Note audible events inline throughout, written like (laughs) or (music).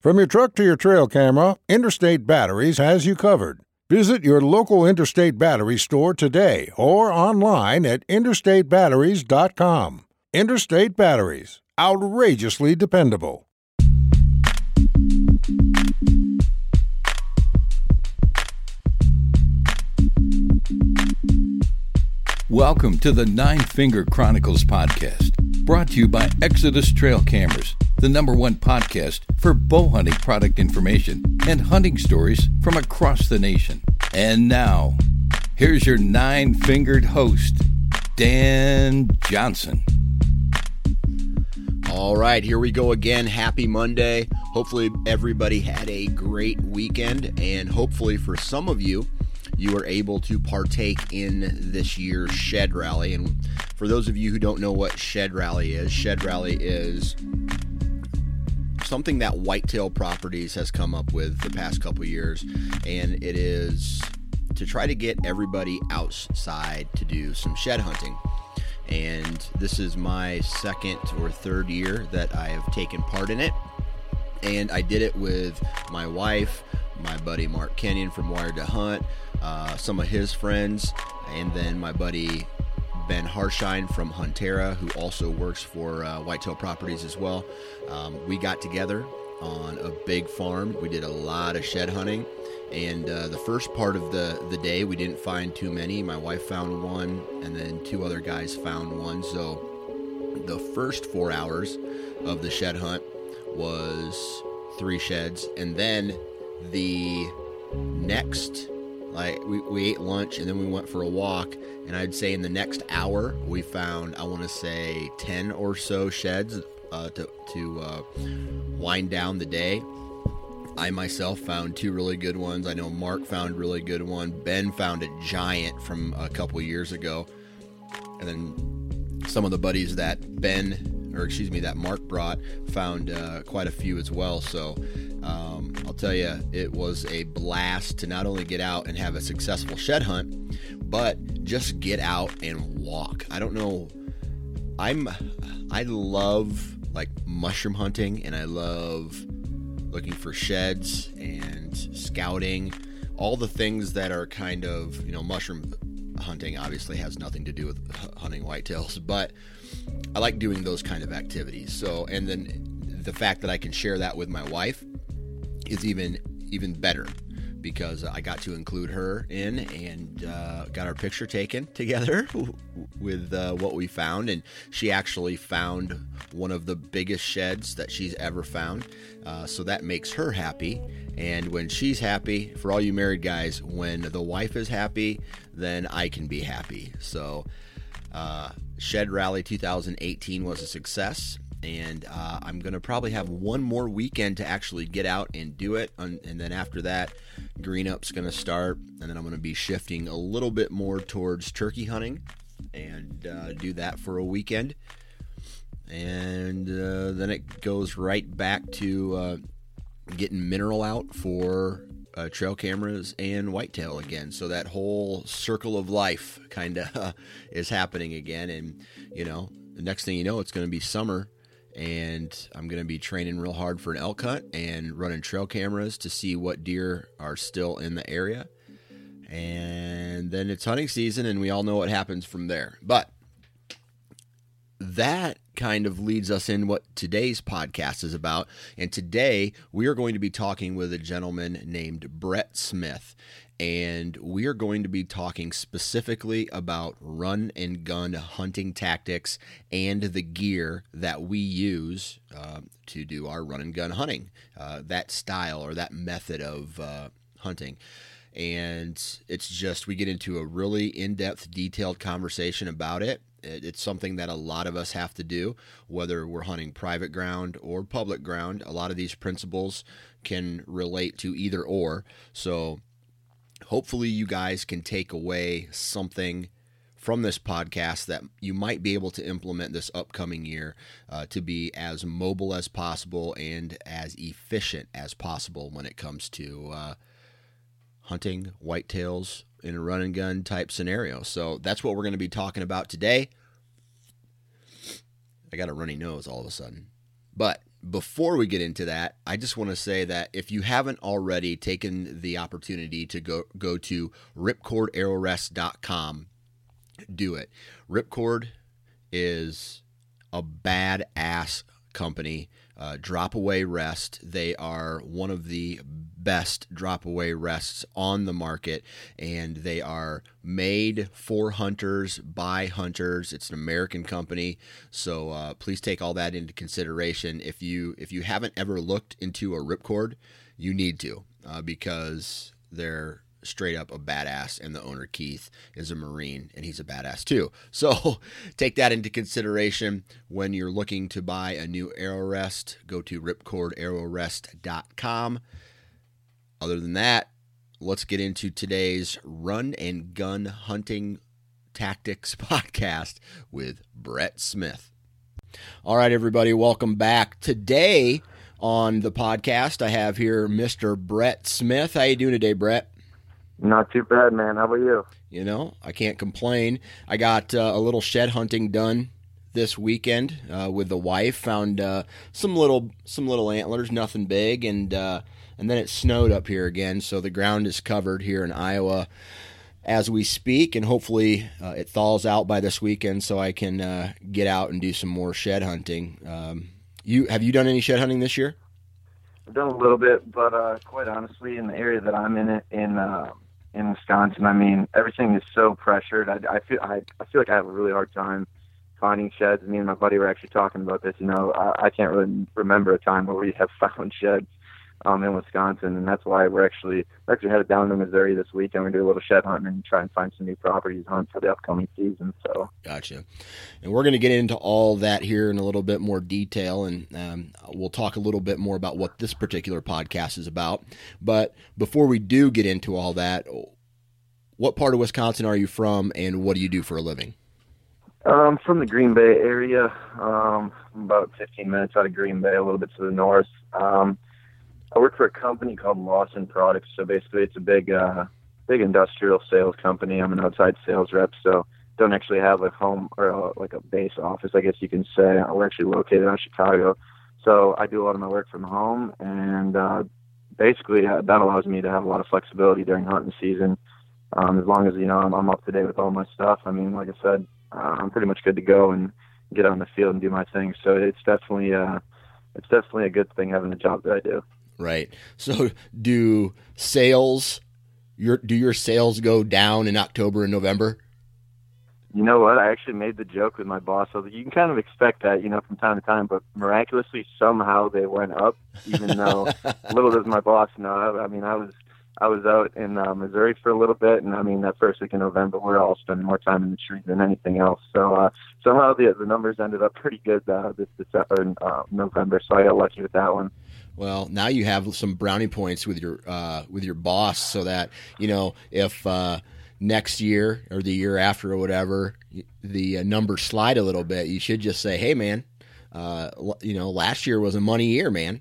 From your truck to your trail camera, Interstate Batteries has you covered. Visit your local Interstate Battery store today or online at interstatebatteries.com. Interstate Batteries, outrageously dependable. Welcome to the Nine Finger Chronicles podcast, brought to you by Exodus Trail Cameras, the number one podcast for bow hunting product information and hunting stories from across the nation. And now, here's your nine fingered host, Dan Johnson. All right, here we go again. Happy Monday. Hopefully, everybody had a great weekend, and hopefully, for some of you, you are able to partake in this year's Shed Rally. And for those of you who don't know what Shed Rally is, Shed Rally is something that Whitetail Properties has come up with the past couple years, and it is to try to get everybody outside to do some shed hunting. And this is my second or third year that I have taken part in it. And I did it with my wife, my buddy Mark Kenyon from Wired to Hunt, uh, some of his friends, and then my buddy Ben Harshine from Huntera, who also works for uh, Whitetail Properties as well. Um, we got together on a big farm. We did a lot of shed hunting. And uh, the first part of the, the day, we didn't find too many. My wife found one, and then two other guys found one. So the first four hours of the shed hunt was three sheds. And then the next like we, we ate lunch and then we went for a walk and i'd say in the next hour we found i want to say 10 or so sheds uh, to, to uh, wind down the day. I myself found two really good ones. I know mark found a really good one. Ben found a giant from a couple years ago. And then some of the buddies that ben or excuse me, that Mark brought, found uh, quite a few as well. So um, I'll tell you, it was a blast to not only get out and have a successful shed hunt, but just get out and walk. I don't know. I'm I love like mushroom hunting and I love looking for sheds and scouting all the things that are kind of you know mushroom hunting obviously has nothing to do with hunting whitetails (laughs) but I like doing those kind of activities. So, and then the fact that I can share that with my wife is even even better because I got to include her in and uh, got our picture taken (laughs) together with uh, what we found. And she actually found one of the biggest sheds that she's ever found. Uh, so that makes her happy. And when she's happy, for all you married guys, when the wife is happy, then I can be happy. So, uh, Shed Rally 2018 was a success, and uh, I'm going to probably have one more weekend to actually get out and do it. And then after that, Green Up's going to start, and then I'm going to be shifting a little bit more towards turkey hunting and uh, do that for a weekend. And uh, then it goes right back to uh, getting mineral out for uh, trail cameras and whitetail again. So that whole circle of life kind of (laughs) is happening again. And, you know, the next thing you know, it's going to be summer and I'm going to be training real hard for an elk hunt and running trail cameras to see what deer are still in the area. And then it's hunting season, and we all know what happens from there. But that kind of leads us in what today's podcast is about. And today we are going to be talking with a gentleman named Brett Smith. And we are going to be talking specifically about run and gun hunting tactics and the gear that we use uh, to do our run and gun hunting, uh, that style or that method of uh, hunting and it's just we get into a really in-depth detailed conversation about it it's something that a lot of us have to do whether we're hunting private ground or public ground. A lot of these principles can relate to either or. So hopefully you guys can take away something from this podcast that you might be able to implement this upcoming year uh, to be as mobile as possible and as efficient as possible when it comes to uh, hunting whitetails in a run and gun type scenario. So that's what we're going to be talking about today. I got a runny nose all of a sudden. But before we get into that, I just want to say that if you haven't already taken the opportunity to go go to ripcordarrowrest.com, do it. Ripcord is a badass company. Uh, drop away rest. They are one of the best drop away rests on the market, and they are made for hunters by hunters. It's an American company, so uh, please take all that into consideration. If you if you haven't ever looked into a ripcord, you need to uh, because they're straight up a badass and the owner Keith is a marine and he's a badass too. (laughs) So take that into consideration when you're looking to buy a new arrow rest. Go to ripcordarrowrest.com. Other than that, let's get into today's run and gun hunting tactics (laughs) podcast with Brett Smith. All right, everybody, welcome back. Today on the podcast, I have here Mr. Brett Smith. How you doing today, Brett? Not too bad, man. How about you? You know, I can't complain. I got uh, a little shed hunting done this weekend uh, with the wife. Found uh, some little some little antlers, nothing big, and uh, and then it snowed up here again, so the ground is covered here in Iowa as we speak, and hopefully uh, it thaws out by this weekend, so I can uh, get out and do some more shed hunting. Um, you have you done any shed hunting this year? I've done a little bit, but uh, quite honestly, in the area that I'm in, it in uh, in Wisconsin, I mean everything is so pressured. I, I feel I, I feel like I have a really hard time finding sheds. Me and my buddy were actually talking about this. You know, I, I can't really remember a time where we have (laughs) found sheds um, in Wisconsin, and that's why we're actually we're actually headed down to Missouri this week, and we're do a little shed hunting and try and find some new properties to hunt for the upcoming season. So, gotcha. And we're going to get into all that here in a little bit more detail, and um, we'll talk a little bit more about what this particular podcast is about. But before we do get into all that, what part of Wisconsin are you from, and what do you do for a living? Um, I'm from the Green Bay area, um, about 15 minutes out of Green Bay, a little bit to the north. Um, I work for a company called Lawson Products. So basically, it's a big, uh, big industrial sales company. I'm an outside sales rep, so don't actually have a home or a, like a base office, I guess you can say. We're actually located out of Chicago, so I do a lot of my work from home, and uh, basically uh, that allows me to have a lot of flexibility during hunting season. Um, as long as you know I'm, I'm up to date with all my stuff. I mean, like I said, uh, I'm pretty much good to go and get in the field and do my thing. So it's definitely uh, it's definitely a good thing having the job that I do right? So do sales your do your sales go down in October and November? You know what? I actually made the joke with my boss. So you can kind of expect that, you know, from time to time, but miraculously somehow they went up, even though (laughs) little does my boss know. I, I mean, I was I was out in uh, Missouri for a little bit, and I mean that first week in November, we're all spending more time in the tree than anything else. So uh, somehow the the numbers ended up pretty good uh, this December, uh, November. So I got lucky with that one. Well, now you have some brownie points with your uh, with your boss, so that you know if uh, next year or the year after or whatever the uh, numbers slide a little bit, you should just say, "Hey, man, uh, you know, last year was a money year, man."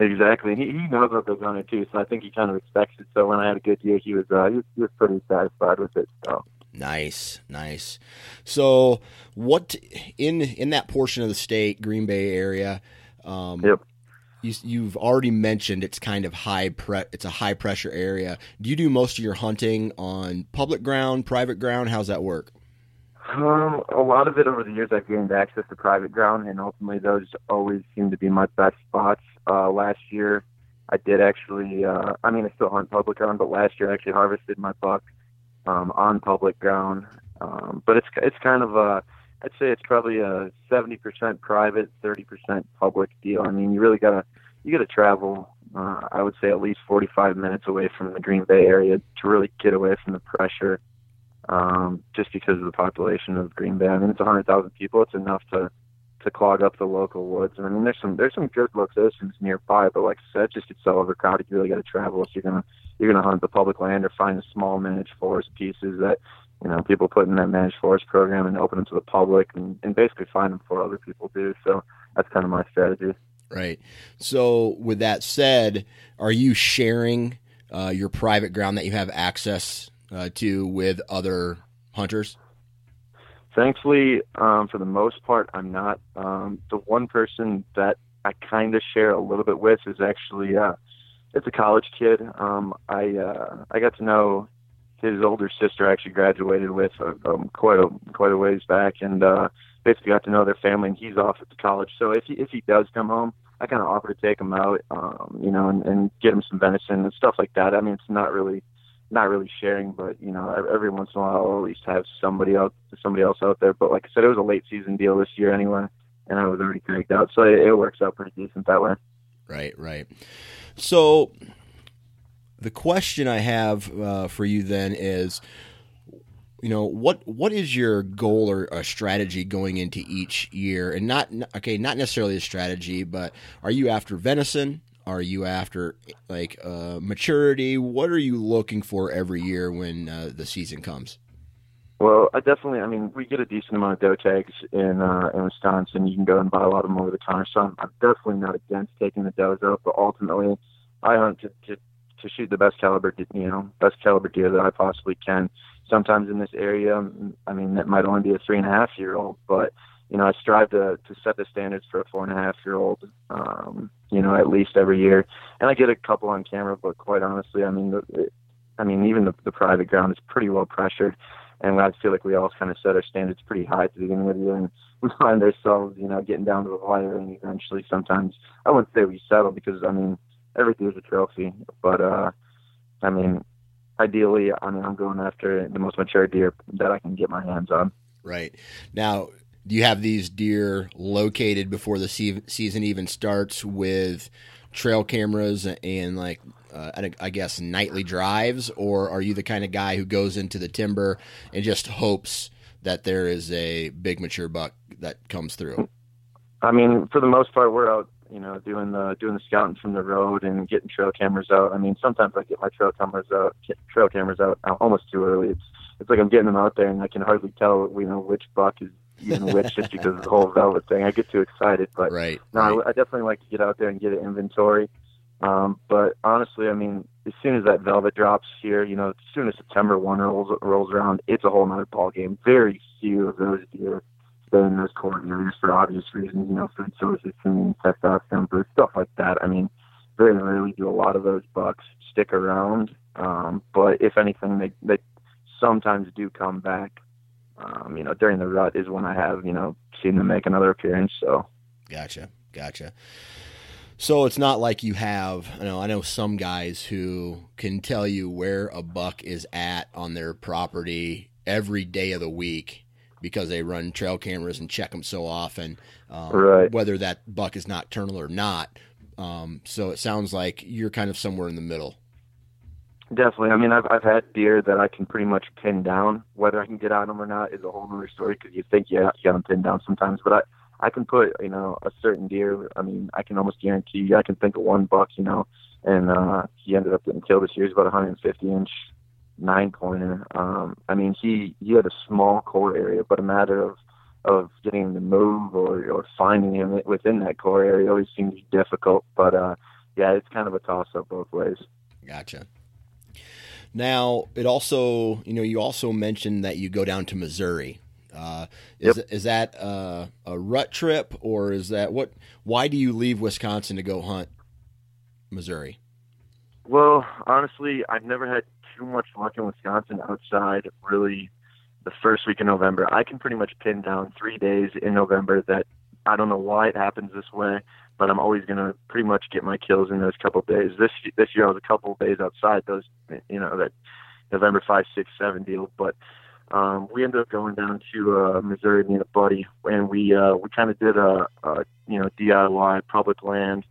Exactly. He, he knows what they're going to do, so I think he kind of expects it. So when I had a good year, he was uh, he was, he was pretty satisfied with it. So. Nice, nice. So, what in in that portion of the state, Green Bay area? Um, yep you, you've already mentioned it's kind of high pre- it's a high pressure area. Do you do most of your hunting on public ground, private ground? How's that work? Um, a lot of it over the years, I've gained access to private ground, and ultimately those always seem to be my best spots. Uh, last year, I did actually. Uh, I mean, I still hunt public ground, but last year I actually harvested my buck um, on public ground. Um, but it's it's kind of a, I'd say it's probably a 70% private, 30% public deal. I mean, you really gotta you gotta travel. Uh, I would say at least 45 minutes away from the Green Bay area to really get away from the pressure um, just because of the population of Green Bay. I mean, it's 100,000 people. It's enough to to clog up the local woods. And I mean, there's some there's some good locations nearby, but like I said, just gets so overcrowded. You really got to travel if you're gonna you're gonna hunt the public land or find the small managed forest pieces that you know people put in that managed forest program and open them to the public and, and basically find them for other people do. So that's kind of my strategy. Right. So with that said, are you sharing uh, your private ground that you have access uh, to with other hunters? Thankfully, um, for the most part, I'm not. Um, the one person that I kind of share a little bit with is actually uh, it's a college kid. Um, I uh, I got to know his older sister. Actually graduated with uh, um, quite a quite a ways back, and uh, basically got to know their family. And he's off at the college, so if he if he does come home, I kind of offer to take him out, um, you know, and, and get him some venison and stuff like that. I mean, it's not really not really sharing, but you know, every once in a while I'll at least have somebody out somebody else out there. But like I said, it was a late season deal this year anyway, and I was already tagged out, so it, it works out pretty decent that way. Right, right. So the question I have uh, for you then is, you know, what what is your goal or a strategy going into each year, and not okay, not necessarily a strategy, but are you after venison? Are you after like uh, maturity? What are you looking for every year when uh, the season comes? Well, I definitely. I mean, we get a decent amount of doe tags in uh, in Wisconsin. You can go and buy a lot of them over the counter. So I'm, I'm definitely not against taking the does out, but ultimately, I hunt to, to to shoot the best caliber, you know, best caliber deer that I possibly can. Sometimes in this area, I mean, it might only be a three and a half year old, but you know, I strive to to set the standards for a four and a half year old, um, you know, at least every year. And I get a couple on camera, but quite honestly, I mean, the, I mean, even the, the private ground is pretty well pressured, and I feel like we all kind of set our standards pretty high to begin with, and (laughs) we find ourselves, you know, getting down to the wire, and eventually, sometimes I wouldn't say we settle because I mean, everything is a trophy, but uh, I mean, ideally, I mean, I'm going after the most mature deer that I can get my hands on. Right now, do you have these deer located before the se- season even starts with trail cameras and like uh, I guess nightly drives, or are you the kind of guy who goes into the timber and just hopes that there is a big mature buck that comes through? I mean, for the most part, we're out, you know, doing the doing the scouting from the road and getting trail cameras out. I mean, sometimes I get my trail cameras out, trail cameras out almost too early. It's it's like I'm getting them out there and I can hardly tell, you know, which buck is even which just because of the whole velvet thing. I get too excited, but right, no, right. I, I definitely like to get out there and get an inventory. Um, but honestly, I mean, as soon as that velvet drops here, you know, as soon as September one rolls rolls around, it's a whole nother ball game. Very few of those deer stay in those core areas for obvious reasons, you know, food sources and testosterone boost, stuff like that. I mean, very rarely do a lot of those bucks stick around. Um, but if anything, they they sometimes do come back um, you know, during the rut is when I have, you know, seen them make another appearance. So, gotcha, gotcha. So it's not like you have, you know, I know some guys who can tell you where a buck is at on their property every day of the week because they run trail cameras and check them so often, um, right. whether that buck is nocturnal or not. Um, so it sounds like you're kind of somewhere in the middle. Definitely. I mean, I've I've had deer that I can pretty much pin down. Whether I can get on them or not is a whole other story because you think yeah, you got them pinned down sometimes. But I I can put you know a certain deer. I mean, I can almost guarantee. you, I can think of one buck, you know, and uh, he ended up getting killed this year. He's about 150 inch nine pointer. Um, I mean, he he had a small core area, but a matter of of getting him to move or or finding him within that core area always seems difficult. But uh, yeah, it's kind of a toss up both ways. Gotcha. Now, it also, you know, you also mentioned that you go down to Missouri. Uh, is yep. is that uh, a rut trip, or is that what? Why do you leave Wisconsin to go hunt Missouri? Well, honestly, I've never had too much luck in Wisconsin outside really the first week in November. I can pretty much pin down three days in November that I don't know why it happens this way, but I'm always gonna pretty much get my kills in those couple of days. This this year I was a couple of days outside those, you know, that November five, six, seven deal. But um, we ended up going down to uh, Missouri, and a buddy, and we uh, we kind of did a, a you know DIY public land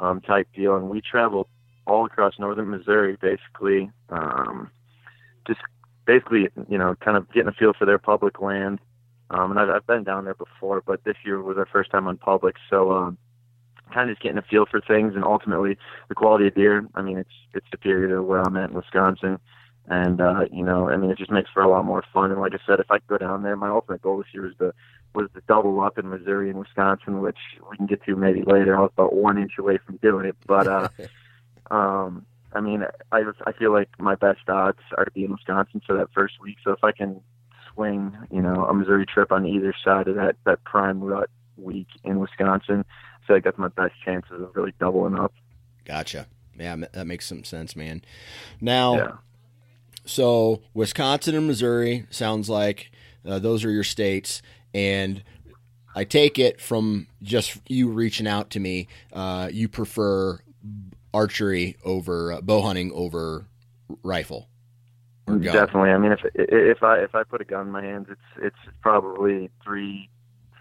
um, type deal, and we traveled all across northern Missouri, basically, um, just basically you know kind of getting a feel for their public land. Um, and I've, I've been down there before, but this year was our first time on public, so um, kind of just getting a feel for things, and ultimately the quality of deer. I mean, it's it's superior to where I'm at in Wisconsin and uh, you know, I mean, it just makes for a lot more fun. And like I said, if I go down there, my ultimate goal this year was to was to double up in Missouri and Wisconsin, which we can get to maybe later. I was about one inch away from doing it, but uh, (laughs) um, I mean, I I feel like my best odds are to be in Wisconsin for that first week. So if I can swing, you know, a Missouri trip on either side of that that prime rut week in Wisconsin, I feel like that's my best chances of really doubling up. Gotcha. Yeah, that makes some sense, man. Now. Yeah so Wisconsin and Missouri sounds like uh, those are your states, and I take it from just you reaching out to me, uh, you prefer archery over uh, bow hunting over rifle. Definitely. I mean, if if I if I put a gun in my hands, it's it's probably three,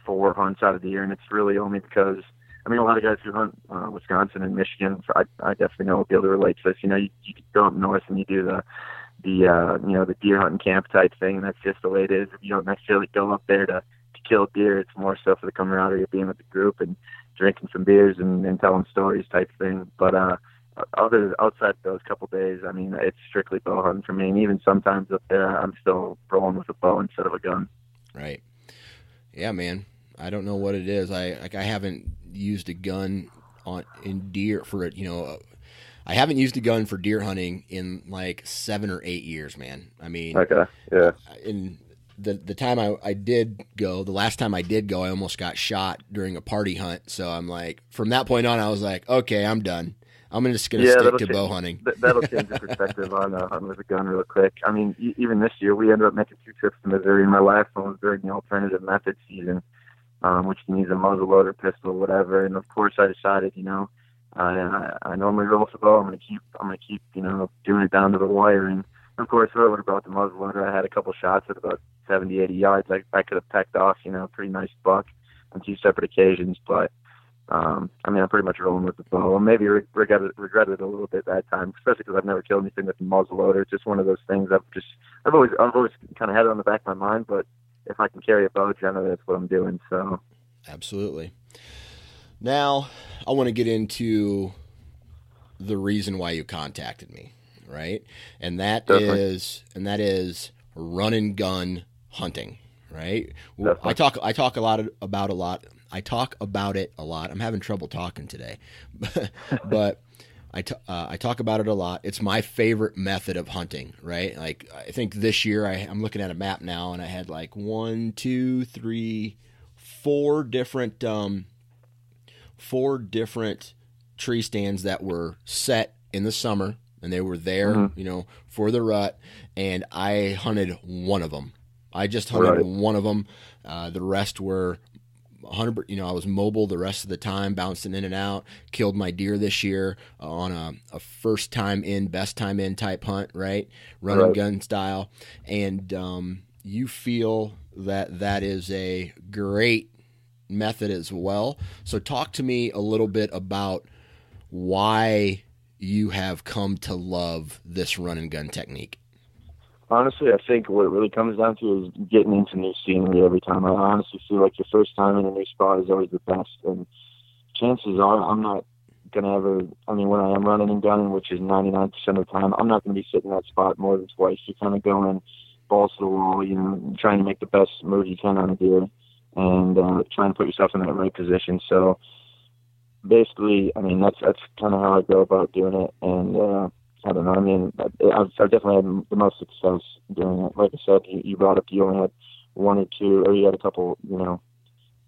four hunts out of the year, and it's really only because I mean, a lot of guys who hunt uh, Wisconsin and Michigan, I, I definitely know will be able to relate to this. You know, you, you go up north and you do the the uh, you know the deer hunting camp type thing. And that's just the way it is. You don't necessarily go up there to to kill deer. It's more so for the camaraderie of being with the group and drinking some beers and, and telling stories type thing. But uh, other outside those couple days, I mean, it's strictly bow hunting for me. And even sometimes up there, I'm still rolling with a bow instead of a gun. Right. Yeah, man. I don't know what it is. I like I haven't used a gun on in deer for it. You know, I haven't used a gun for deer hunting in like seven or eight years, man. I mean, okay, yeah. In the the time I, I did go, the last time I did go, I almost got shot during a party hunt. So I'm like, from that point on, I was like, okay, I'm done. I'm just going to yeah, stick to change, bow hunting. that'll change the perspective on uh, hunting with a gun real quick. I mean, even this year, we ended up making two trips to Missouri, and my last one was during the alternative method season, um, which use a muzzle loader, pistol, whatever. And of course, I decided, you know, I, I normally roll with the bow. I'm gonna keep I'm gonna keep you know doing it down to the wire. And of course, if I would have brought the muzzleloader, I had a couple shots at about 70, 80 yards. I, I could have pecked off you know a pretty nice buck on two separate occasions. But um, I mean, I'm pretty much rolling with the bow. I maybe re- regretted regretted it a little bit that time, especially because I've never killed anything with a muzzleloader. It's just one of those things I've just I've always I've always kind of had it on the back of my mind. But if I can carry a bow, generally that's what I'm doing. So absolutely. Now, I want to get into the reason why you contacted me, right? And that Definitely. is, and that is run and gun hunting, right? Definitely. I talk I talk a lot about a lot. I talk about it a lot. I'm having trouble talking today, (laughs) but I, t- uh, I talk about it a lot. It's my favorite method of hunting, right? Like I think this year I, I'm looking at a map now, and I had like one, two, three, four different um, four different tree stands that were set in the summer and they were there, mm-hmm. you know, for the rut. And I hunted one of them. I just hunted right. one of them. Uh, the rest were 100. You know, I was mobile the rest of the time, bouncing in and out. Killed my deer this year uh, on a, a, first time in, best time in type hunt, right? Run right. and gun style. And um, you feel that that is a great method as well. So, talk to me a little bit about why you have come to love this run and gun technique. Honestly, I think what it really comes down to is getting into new scenery every time. I honestly feel like your first time in a new spot is always the best, and chances are I'm not gonna ever. I mean, when I am running and gunning, which is 99% of the time, I'm not gonna be sitting in that spot more than twice. You're kind of go in balls to the wall, you know, trying to make the best move you can on a deer and uh, trying to put yourself in that right position. So basically, I mean, that's that's kind of how I go about doing it. And uh, I don't know. I mean, I've, I've definitely had the most success doing it. Like I said, you, you brought up you only had one or two, or you had a couple, you know,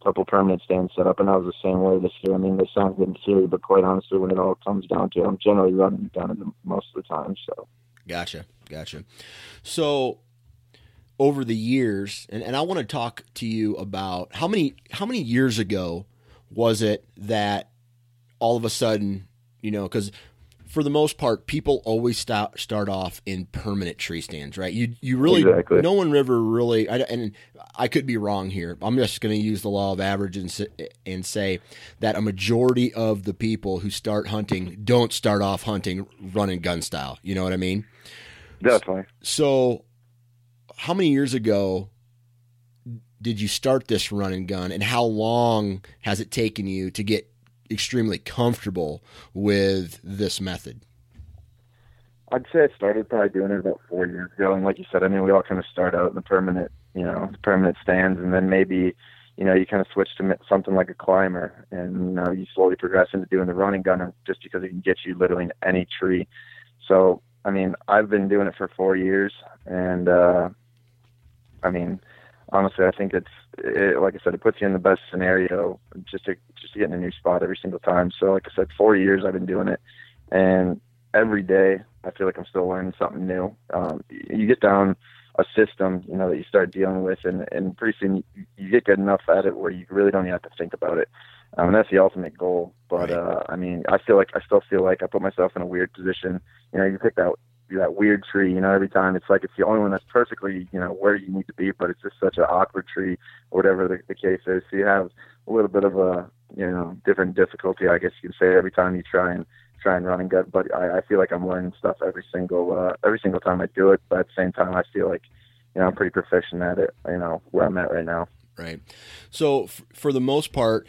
couple permanent stands set up, and I was the same way this year. I mean, they sound good in theory, but quite honestly, when it all comes down to it, I'm generally running down in most of the time. So, gotcha, gotcha. So, over the years, and, and I want to talk to you about how many how many years ago was it that all of a sudden, you know, because for the most part, people always start start off in permanent tree stands, right? You you really Exactly. no one ever really, I, and I could be wrong here. I'm just going to use the law of average and and say that a majority of the people who start hunting don't start off hunting run and gun style. You know what I mean? Definitely. So, how many years ago did you start this run and gun, and how long has it taken you to get extremely comfortable with this method? I'd say I started probably doing it about four years ago, and like you said, I mean, we all kind of start out in the permanent, you know, permanent stands, and then maybe, you know, you kind of switch to something like a climber, and you know, you slowly progress into doing the running gun, just because it can get you literally in any tree. So, I mean, I've been doing it for four years, and uh, I mean, honestly, I think it's it, like I said, it puts you in the best scenario just to just to get in a new spot every single time. So, like I said, four years I've been doing it, and every day I feel like I'm still learning something new. Um, you get down a system, you know, that you start dealing with, and and pretty soon you, you get good enough at it where you really don't even have to think about it. Um, and that's the ultimate goal. But uh, I mean, I feel like I still feel like I put myself in a weird position. You know, you pick that that weird tree. You know, every time it's like it's the only one that's perfectly, you know, where you need to be, but it's just such an awkward tree, or whatever the, the case is. So you have a little bit of a, you know, different difficulty, I guess you could say, every time you try and try and run and gut. But I, I feel like I'm learning stuff every single uh, every single time I do it. But at the same time, I feel like, you know, I'm pretty proficient at it. You know, where I'm at right now. Right. So, f- for the most part,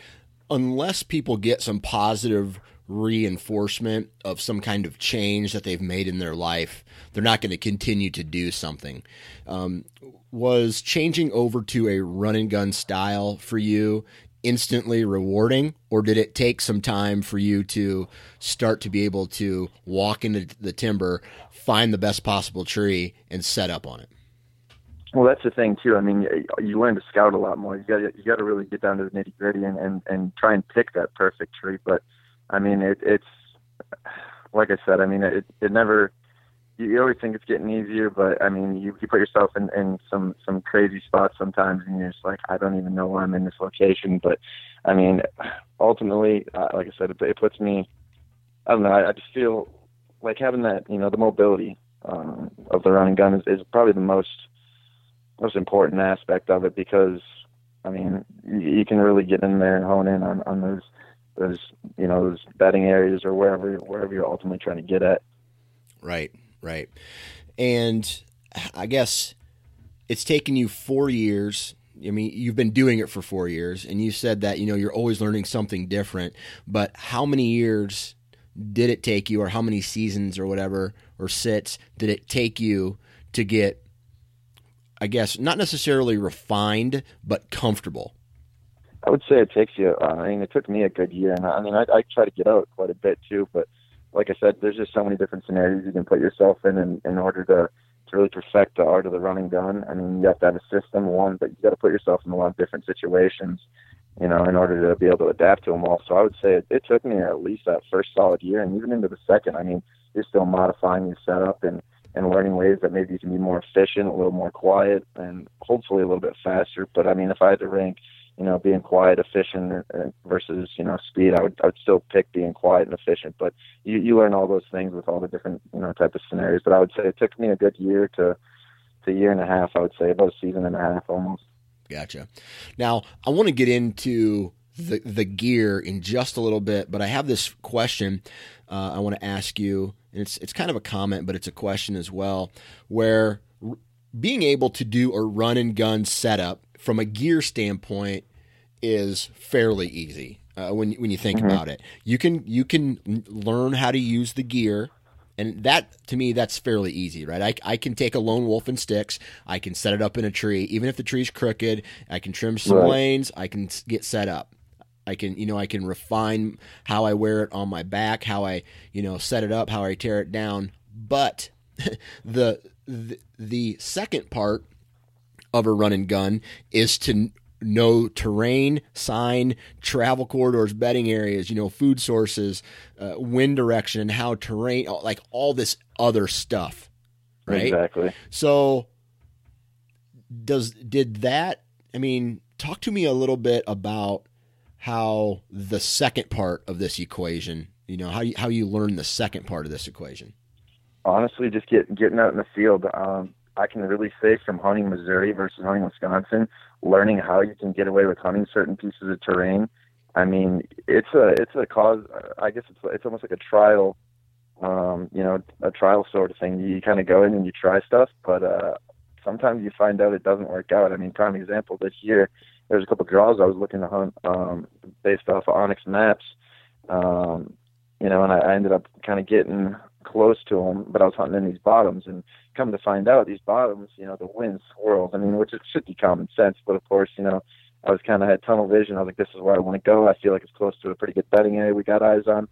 unless people get some positive reinforcement of some kind of change that they've made in their life, they're not going to continue to do something. Um, was changing over to a run and gun style for you instantly rewarding, or did it take some time for you to start to be able to walk into the timber, find the best possible tree, and set up on it? Well, that's the thing too. I mean, you, learn to scout a lot more. You got you got to really get down to the nitty gritty and, and and try and pick that perfect tree. But I mean, it, it's like I said. I mean, it it never. You, always think it's getting easier, but I mean, you, you put yourself in, in some some crazy spots sometimes, and you're just like, I don't even know why I'm in this location. But I mean, ultimately, uh, like I said, it, it puts me. I don't know. I, I just feel like having that, you know, the mobility um, of the running gun is, is probably the most most important aspect of it because I mean you, you can really get in there and hone in on, on those those you know those bedding areas or wherever wherever you're ultimately trying to get at. Right, right. And I guess it's taken you four years. I mean, you've been doing it for four years, and you said that you know you're always learning something different. But how many years did it take you, or how many seasons, or whatever, or sits did it take you to get? I guess not necessarily refined, but comfortable. I would say it takes you. Uh, I mean, it took me a good year, and I, mean, I, I try to get out quite a bit too. But like I said, there's just so many different scenarios you can put yourself in, in, in order to to really perfect the art of the running gun. I mean, you have to have a system, one, but you got to put yourself in a lot of different situations, you know, in order to be able to adapt to them all. So I would say it, it took me at least that first solid year, and even into the second. I mean, you're still modifying your setup and and learning ways that maybe you can be more efficient, a little more quiet, and hopefully a little bit faster. But I mean, if I had to rank, you know, being quiet, efficient uh, versus you know speed, I would I would still pick being quiet and efficient. But you you learn all those things with all the different you know type of scenarios. But I would say it took me a good year to to year and a half. I would say about a season and a half almost. Gotcha. Now I want to get into the the gear in just a little bit, but I have this question uh, I want to ask you, and it's it's kind of a comment, but it's a question as well. Where being able to do a run and gun setup from a gear standpoint is fairly easy uh, when when you think about it. You can you can learn how to use the gear. And that to me, that's fairly easy, right? I, I can take a lone wolf and sticks. I can set it up in a tree, even if the tree's crooked. I can trim some Right. lanes. I can get set up. I can, you know, I can refine how I wear it on my back, how I, you know, set it up, how I tear it down. But (laughs) the the, the second part of a run and gun is to n- know terrain, sign, travel corridors, bedding areas, you know, food sources, uh, wind direction, and how terrain, like all this other stuff, right? Exactly. So, does did that? I mean, talk to me a little bit about how the second part of this equation. You know how you, how you learn the second part of this equation. Honestly, just get getting out in the field. Um, I can really say from hunting Missouri versus hunting Wisconsin, learning how you can get away with hunting certain pieces of terrain. I mean, it's a it's a cause. I guess it's it's almost like a trial, um, you know, a trial sort of thing. You kind of go in and you try stuff, but uh, sometimes you find out it doesn't work out. I mean, prime example this year, there's a couple draws I was looking to hunt um, based off of onX maps, um, you know, and I, I ended up kind of getting close to them, but I was hunting in these bottoms, and come to find out, these bottoms, you know, the wind swirls. I mean, which it should be common sense, but of course, you know, I was kind of had tunnel vision. I was like, this is where I want to go. I feel like it's close to a pretty good bedding area we got eyes on.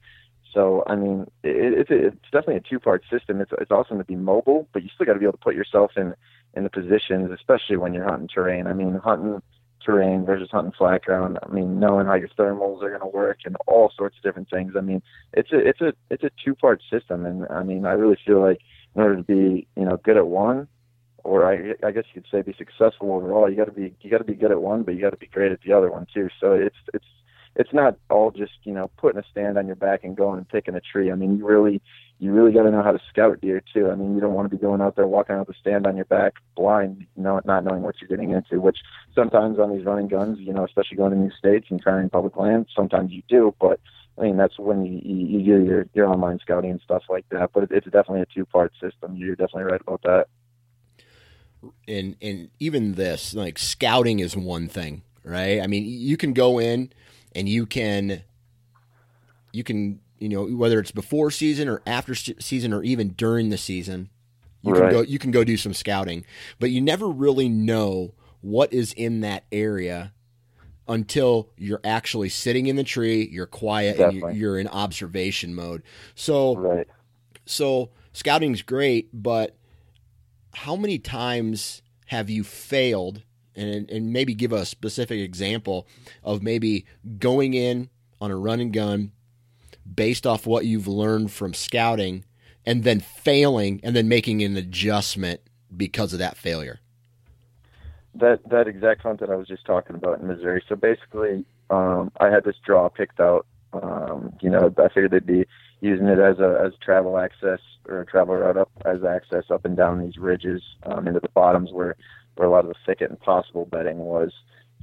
So I mean, it, it's it's definitely a two part system. It's it's awesome to be mobile, but you still got to be able to put yourself in in the positions, especially when you're hunting terrain. I mean, hunting terrain versus hunting flat ground. I mean, knowing how your thermals are going to work and all sorts of different things. I mean, it's a it's a it's a two part system, and I mean, I really feel like in order to be you know good at one, or I I guess you could say be successful overall, you got to be you got to be good at one, but you got to be great at the other one too. So it's it's it's not all just you know putting a stand on your back and going and picking a tree. I mean, you really you really got to know how to scout deer too. I mean, you don't want to be going out there walking out the stand on your back blind, you know, not knowing what you're getting into. Which sometimes on these running guns, you know, especially going to new states and trying public land, sometimes you do. But I mean, that's when you you, do your your online scouting and stuff like that. But it's definitely a two part system. You're definitely right about that. And and even this, like scouting, is one thing, right? I mean, you can go in and you can you can you know whether it's before season or after season or even during the season you right. can go you can go do some scouting but you never really know what is in that area until you're actually sitting in the tree you're quiet Definitely. and you're in observation mode so right. so scouting's great but how many times have you failed and and maybe give a specific example of maybe going in on a run and gun based off what you've learned from scouting and then failing and then making an adjustment because of that failure? That that exact hunt that I was just talking about in Missouri. So basically, um, I had this draw picked out. Um, you know, I figured they'd be using it as a as travel access or a travel route up as access up and down these ridges um, into the bottoms where where a lot of the thicket and possible bedding was.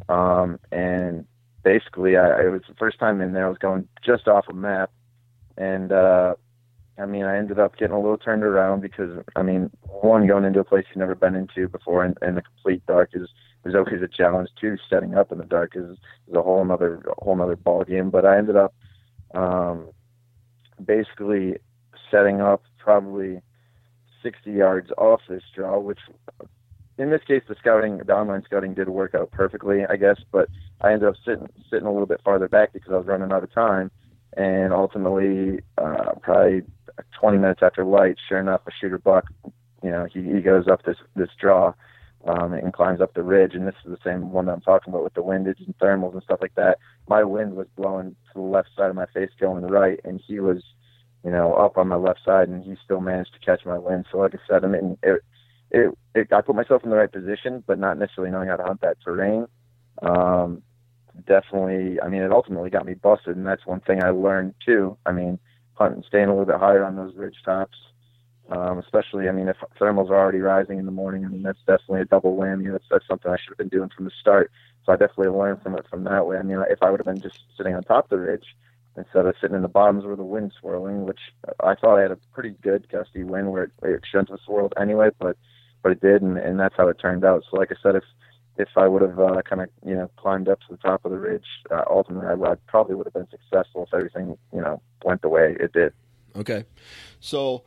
Um, and basically, I, it was the first time in there. I was going just off a map, and uh, I mean, I ended up getting a little turned around because I mean, one going into a place you've never been into before, and, and the complete dark is is always a challenge. Two, setting up in the dark is is a whole another whole another ball game. But I ended up um, basically setting up probably 60 yards off this draw, which in this case, the scouting, the online scouting did work out perfectly, I guess. But I ended up sitting sitting a little bit farther back because I was running out of time, and ultimately, uh, probably 20 minutes after light, sure enough, a shooter buck, you know, he, he goes up this this draw. Um, and climbs up the ridge, and this is the same one that I'm talking about with the windage and thermals and stuff like that. My wind was blowing to the left side of my face, going right, and he was, you know, up on my left side, and he still managed to catch my wind. So, like I said, I mean, it, it, it I put myself in the right position, but not necessarily knowing how to hunt that terrain. Um, definitely, I mean, it ultimately got me busted, and that's one thing I learned too. I mean, hunting, staying a little bit higher on those ridge tops, um, especially, I mean, if thermals are already rising in the morning, I mean, that's definitely a double whammy. That's that's something I should have been doing from the start. So I definitely learned from it from that way. I mean, if I would have been just sitting on top of the ridge instead of sitting in the bottoms where the wind's swirling, which I thought I had a pretty good gusty wind where it, it shouldn't have swirled anyway, but but it did, and, and that's how it turned out. So, like I said, if if I would have uh, kind of you know climbed up to the top of the ridge, uh, ultimately I, I probably would have been successful if everything you know went the way it did. Okay, so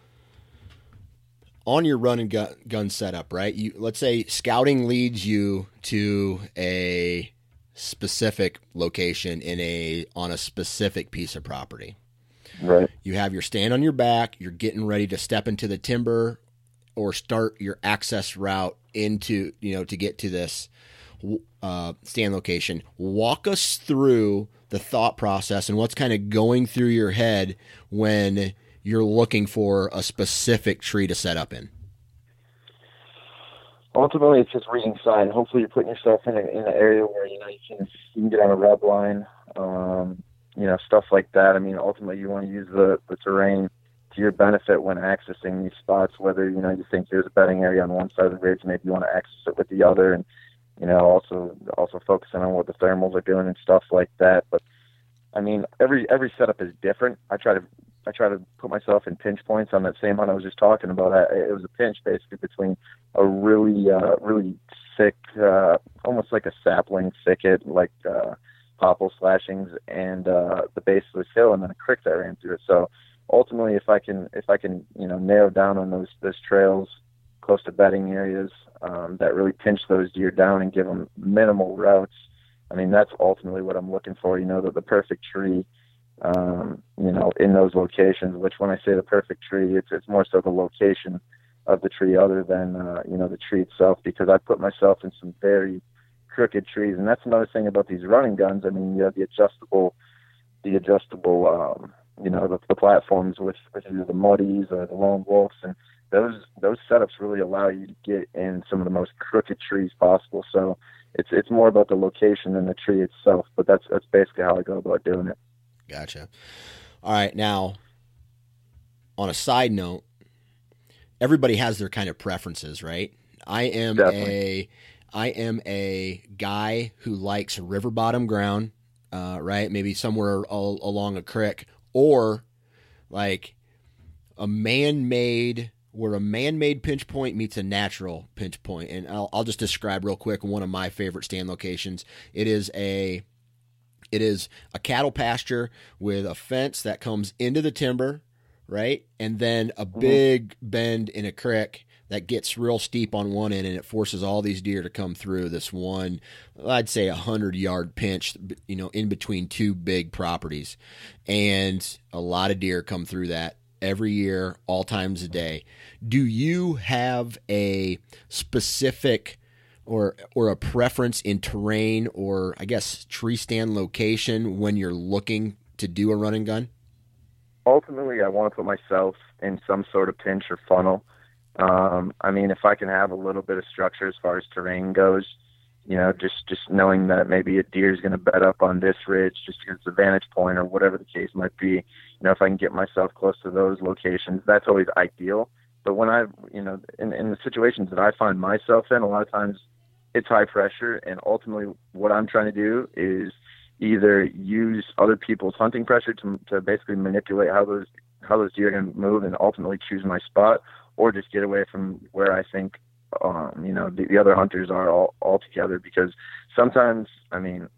on your run and gun, gun setup, right? You let's say scouting leads you to a specific location in a on a specific piece of property. Right. You have your stand on your back. You're getting ready to step into the timber or start your access route into you know to get to this uh, stand location. Walk us through the thought process and what's kind of going through your head when you're looking for a specific tree to set up in. ultimately it's just reading sign. Hopefully, you're putting yourself in, a, in an area where you know you can you can get on a rub line, um, you know, stuff like that. I mean, ultimately, you want to use the the terrain your benefit when accessing these spots. Whether you know you think there's a bedding area on one side of the ridge, maybe you want to access it with the other, and you know also also focusing on what the thermals are doing and stuff like that. But I mean, every every setup is different. I try to I try to put myself in pinch points on that same one I was just talking about. I, it was a pinch basically between a really uh, really thick, uh, almost like a sapling thicket, like uh, popple slashings, and uh, the base of this hill, and then a creek that ran through it. So ultimately, if I can if I can you know narrow down on those those trails close to bedding areas um, that really pinch those deer down and give them minimal routes. I mean, that's ultimately what I'm looking for. You know, the, the perfect tree um, you know, in those locations. Which, when I say the perfect tree, it's it's more so the location of the tree, other than uh, you know the tree itself, because I put myself in some very crooked trees, and that's another thing about these running guns. I mean, you have the adjustable, the adjustable, um, you know, the, the platforms with with either the muddies or the lone wolves, and those those setups really allow you to get in some of the most crooked trees possible. So it's it's more about the location than the tree itself, but that's that's basically how I go about doing it. Gotcha. All right. Now, on a side note, everybody has their kind of preferences, right? I am Definitely. a I am a guy who likes river bottom ground, uh, right? Maybe somewhere all, along a creek, or like a man-made where a man-made pinch point meets a natural pinch. And I'll, I'll just describe real quick one of my favorite stand locations. It is a it is a cattle pasture with a fence that comes into the timber, right? And then a mm-hmm. big bend in a creek that gets real steep on one end and it forces all these deer to come through this one i'd say a hundred yard pinch you know in between two big properties and a lot of deer come through that every year all times a day do you have a specific or or a preference in terrain or I guess tree stand location when you're looking to do a run and gun? Ultimately, I want to put myself in some sort of pinch or funnel. Um, I mean, if I can have a little bit of structure as far as terrain goes, you know, just just knowing that maybe a deer is going to bed up on this ridge just because it's a vantage point or whatever the case might be. You know, if I can get myself close to those locations, that's always ideal. But when I, you know, in, in the situations that I find myself in, a lot of times it's high pressure, and ultimately, what I'm trying to do is either use other people's hunting pressure to to basically manipulate how those how those deer are going to move and ultimately choose my spot, or just get away from where I think um, you know the, the other hunters are all together. Because sometimes, I mean,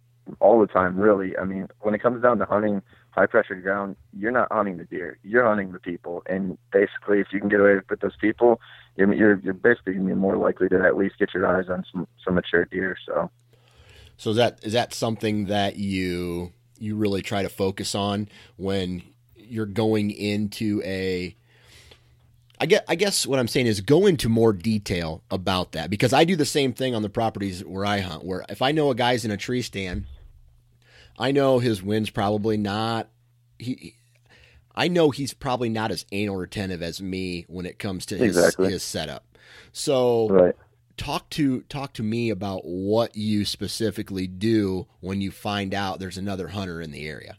all the time, really. I mean, when it comes down to hunting high pressure ground, you're not hunting the deer, you're hunting the people. And basically, if you can get away with those people, you're you're, you're basically gonna be more likely to at least get your eyes on some some mature deer. So, so is that is that something that you you really try to focus on when you're going into a I guess, I guess what I'm saying is go into more detail about that because I do the same thing on the properties where I hunt. Where if I know a guy's in a tree stand I know his wind's probably not he. I know he's probably not as anal retentive as me when it comes to his, exactly. his setup. So right. talk to talk to me about what you specifically do when you find out there's another hunter in the area.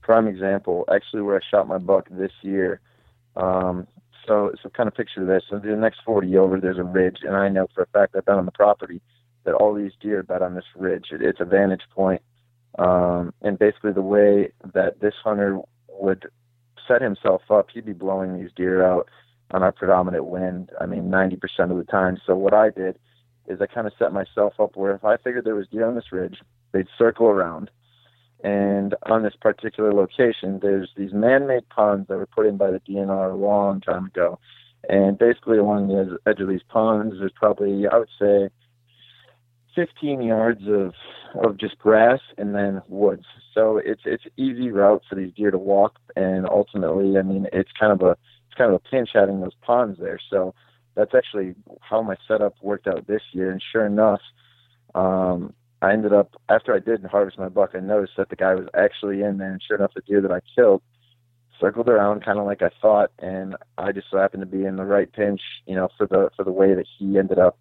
Prime example, actually, where I shot my buck this year. Um, so, so kind of picture this. So the next 40 over, there's a ridge, and I know for a fact I've been on the property that all these deer bed on this ridge. It, it's a vantage point um, and basically, the way that this hunter would set himself up, he'd be blowing these deer out on our predominant wind. I mean, 90% of the time. So what I did is I kind of set myself up where if I figured there was deer on this ridge, they'd circle around. And on this particular location, there's these man-made ponds that were put in by the DNR a long time ago. And basically, along the edge of these ponds, there's probably, I would say, 15 yards of of just grass and then woods. So it's it's easy route for these deer to walk, and ultimately, I mean, it's kind of a it's kind of a pinch having those ponds there. So that's actually how my setup worked out this year. And sure enough, um, I ended up after I did harvest my buck, I noticed that the guy was actually in there, and sure enough, the deer that I killed circled around kind of like I thought, and I just so happened to be in the right pinch, you know, for the for the way that he ended up,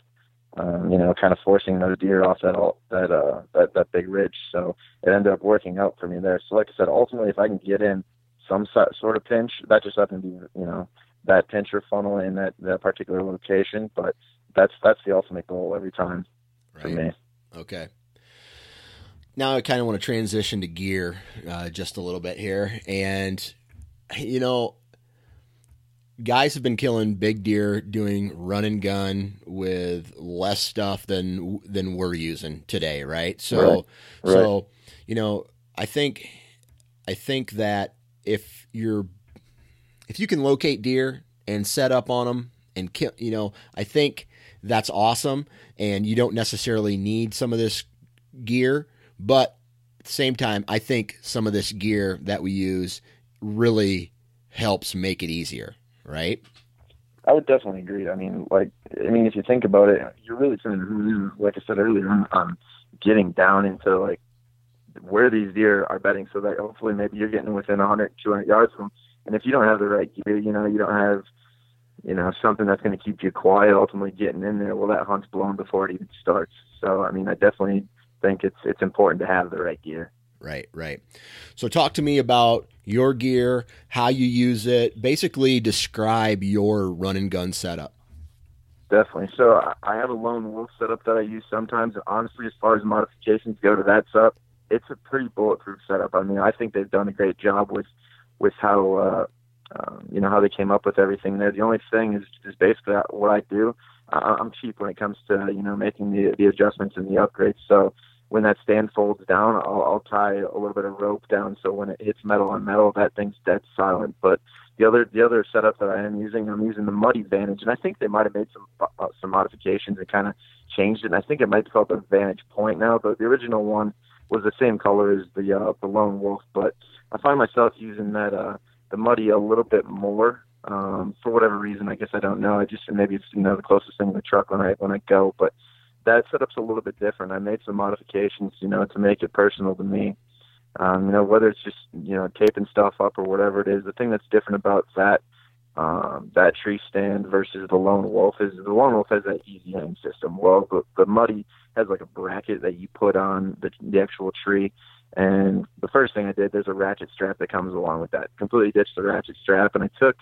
um, you know, kind of forcing those deer off that all that uh that that big ridge. So it ended up working out for me there. So like I said, ultimately, if I can get in some sort of pinch, that just happened to be, you know, that pinch or funnel in that that particular location, but that's that's the ultimate goal every time right. for me. Okay now I kind of want to transition to gear uh, just a little bit here. And, you know, guys have been killing big deer doing run and gun with less stuff than than we're using today, right? So, right. Right. so you know, I think I think that if you're if you can locate deer and set up on them and kill, you know, I think that's awesome. And you don't necessarily need some of this gear but at the same time, I think some of this gear that we use really helps make it easier, right? I would definitely agree. I mean, like, I mean, if you think about it, you're really trying to, like I said earlier, on getting down into like where these deer are bedding, so that hopefully maybe you're getting within 100, 200 yards from. Them. And if you don't have the right gear, you know, you don't have, you know, something that's going to keep you quiet, ultimately getting in there. Well, that hunt's blown before it even starts. So, I mean, I definitely think it's it's important to have the right gear. Right, right. So talk to me about your gear, how you use it. Basically, describe your run and gun setup. Definitely. So I have a lone wolf setup that I use sometimes. Honestly, as far as modifications go to that setup, it's a pretty bulletproof setup. I mean, I think they've done a great job with with how uh, um, you know how they came up with everything there. The only thing is is basically what I do. I'm cheap when it comes to you know making the the adjustments and the upgrades. So when that stand folds down, I'll, I'll tie a little bit of rope down so when it hits metal on metal, that thing's dead silent. But the other the other setup that I am using, I'm using the Muddy Vantage, and I think they might have made some uh, some modifications and kind of changed it. And I think it might be called the Vantage Point now, but the original one was the same color as the uh, the Lone Wolf. But I find myself using that uh, the Muddy a little bit more um, for whatever reason. I guess I don't know. I just maybe it's you know the closest thing to the truck when I when I go, but that setup's a little bit different. I made some modifications, you know, to make it personal to me. Um, you know, whether it's just you know taping stuff up or whatever it is. The thing that's different about that um, that tree stand versus the lone wolf is the lone wolf has that easy hang system. Well, the, the muddy has like a bracket that you put on the, the actual tree. And the first thing I did, there's a ratchet strap that comes along with that. Completely ditched the ratchet strap, and I took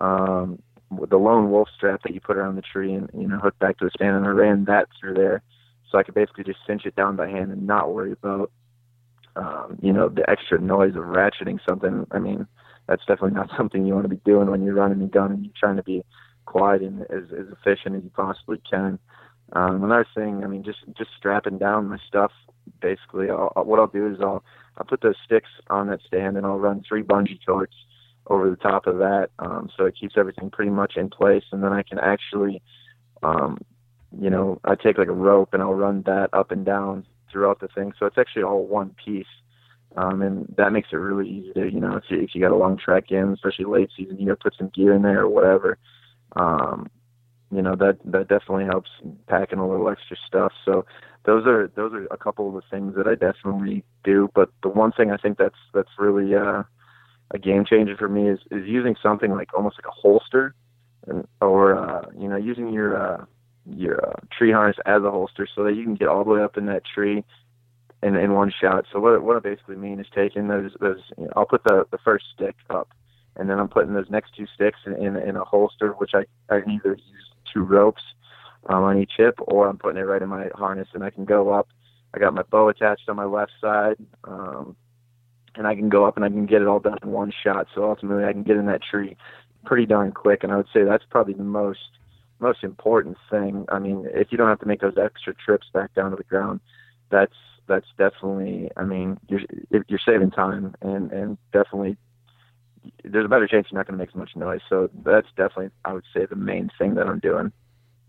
um, the lone wolf strap that you put around the tree and you know hook back to the stand, and I ran that through there, so I could basically just cinch it down by hand and not worry about um, you know the extra noise of ratcheting something. I mean, that's definitely not (laughs) something you want to be doing when you're running a gun and you're trying to be quiet and as, as efficient as you possibly can. Um, another thing, I mean, just just strapping down my stuff. Basically, I'll, what I'll do is I'll I'll put those sticks on that stand and I'll run three bungee cords over the top of that, um, so it keeps everything pretty much in place. And then I can actually, um, you know, I take like a rope and I'll run that up and down throughout the thing, so it's actually all one piece. Um, and that makes it really easy to, you know, if you, if you got a long trek in, especially late season, you to put some gear in there or whatever. Um, you know, that, that definitely helps packing a little extra stuff. So those are, those are a couple of the things that I definitely do. But the one thing I think that's, that's really, uh, a game changer for me is, is using something like almost like a holster, and, or uh, you know using your uh, your uh, tree harness as a holster so that you can get all the way up in that tree in, in one shot. So what what I basically mean is taking those those you know, I'll put the the first stick up, and then I'm putting those next two sticks in in, in a holster, which I I either use two ropes um, on each hip, or I'm putting it right in my harness, and I can go up. I got my bow attached on my left side. Um, and I can go up and I can get it all done in one shot. So ultimately, I can get in that tree pretty darn quick. And I would say that's probably the most most important thing. I mean, if you don't have to make those extra trips back down to the ground, that's that's definitely. I mean, you're you're saving time and and definitely there's a better chance you're not going to make as much noise. So that's definitely, I would say, the main thing that I'm doing.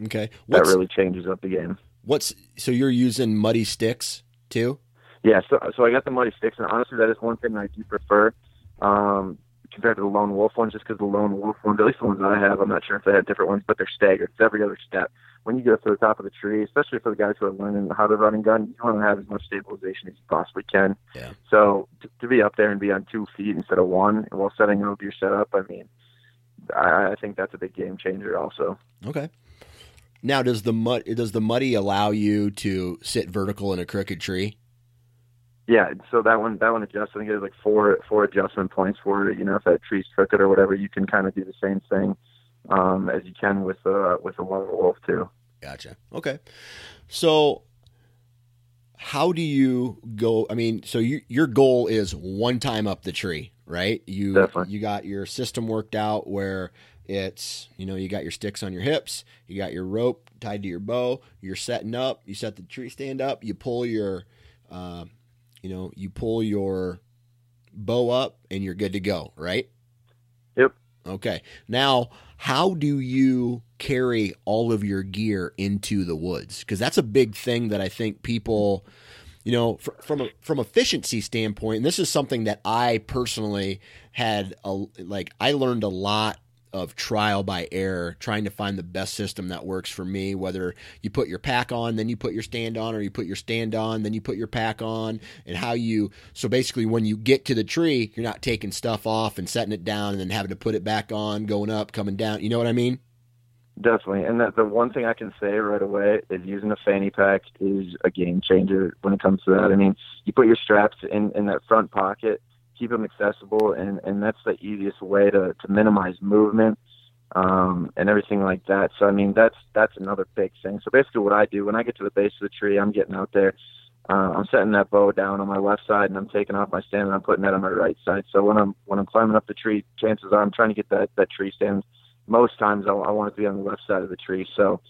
Okay, What's, that really changes up the game. What's so you're using muddy sticks too? Yeah, so so I got the muddy sticks, and honestly, that is one thing I do prefer um, compared to the lone wolf ones, just because the lone wolf ones, at least the ones I have, I'm not sure if they have different ones, but they're staggered. It's every other step. when you go to the top of the tree, especially for the guys who are learning how to run and gun, you want to have as much stabilization as you possibly can. Yeah. So to, to be up there and be on two feet instead of one while setting up your setup, I mean, I, I think that's a big game changer. Also. Okay. Now, does the mud does the muddy allow you to sit vertical in a crooked tree? Yeah, so that one that one adjusts. I think there's like four four adjustment points for it. You know, if that tree's crooked or whatever, you can kind of do the same thing um, as you can with a with a lone wolf too. Gotcha. Okay. So, how do you go? I mean, so you, your goal is one time up the tree, right? You Definitely. you got your system worked out where it's you know you got your sticks on your hips, you got your rope tied to your bow, you're setting up, you set the tree stand up, you pull your, uh, you know, you pull your bow up, and you're good to go, right? Yep. Okay. Now, how do you carry all of your gear into the woods? Because that's a big thing that I think people, you know, fr- from a from efficiency standpoint, and this is something that I personally had a like I learned a lot of trial by error, trying to find the best system that works for me. Whether you put your pack on, then you put your stand on, or you put your stand on, then you put your pack on, and how you. So basically, when you get to the tree, you're not taking stuff off and setting it down, and then having to put it back on, going up, coming down. You know what I mean? Definitely, and that the one thing I can say right away is using a fanny pack is a game changer when it comes to that. I mean, you put your straps in in that front pocket keep them accessible, and and that's the easiest way to to minimize movement um, and everything like that. So I mean, that's that's another big thing. So basically, what I do when I get to the base of the tree, I'm getting out there. Uh, I'm setting that bow down on my left side, and I'm taking off my stand, and I'm putting that on my right side. So when I'm when I'm climbing up the tree, chances are I'm trying to get that that tree stand. Most times, I, I want it to be on the left side of the tree. So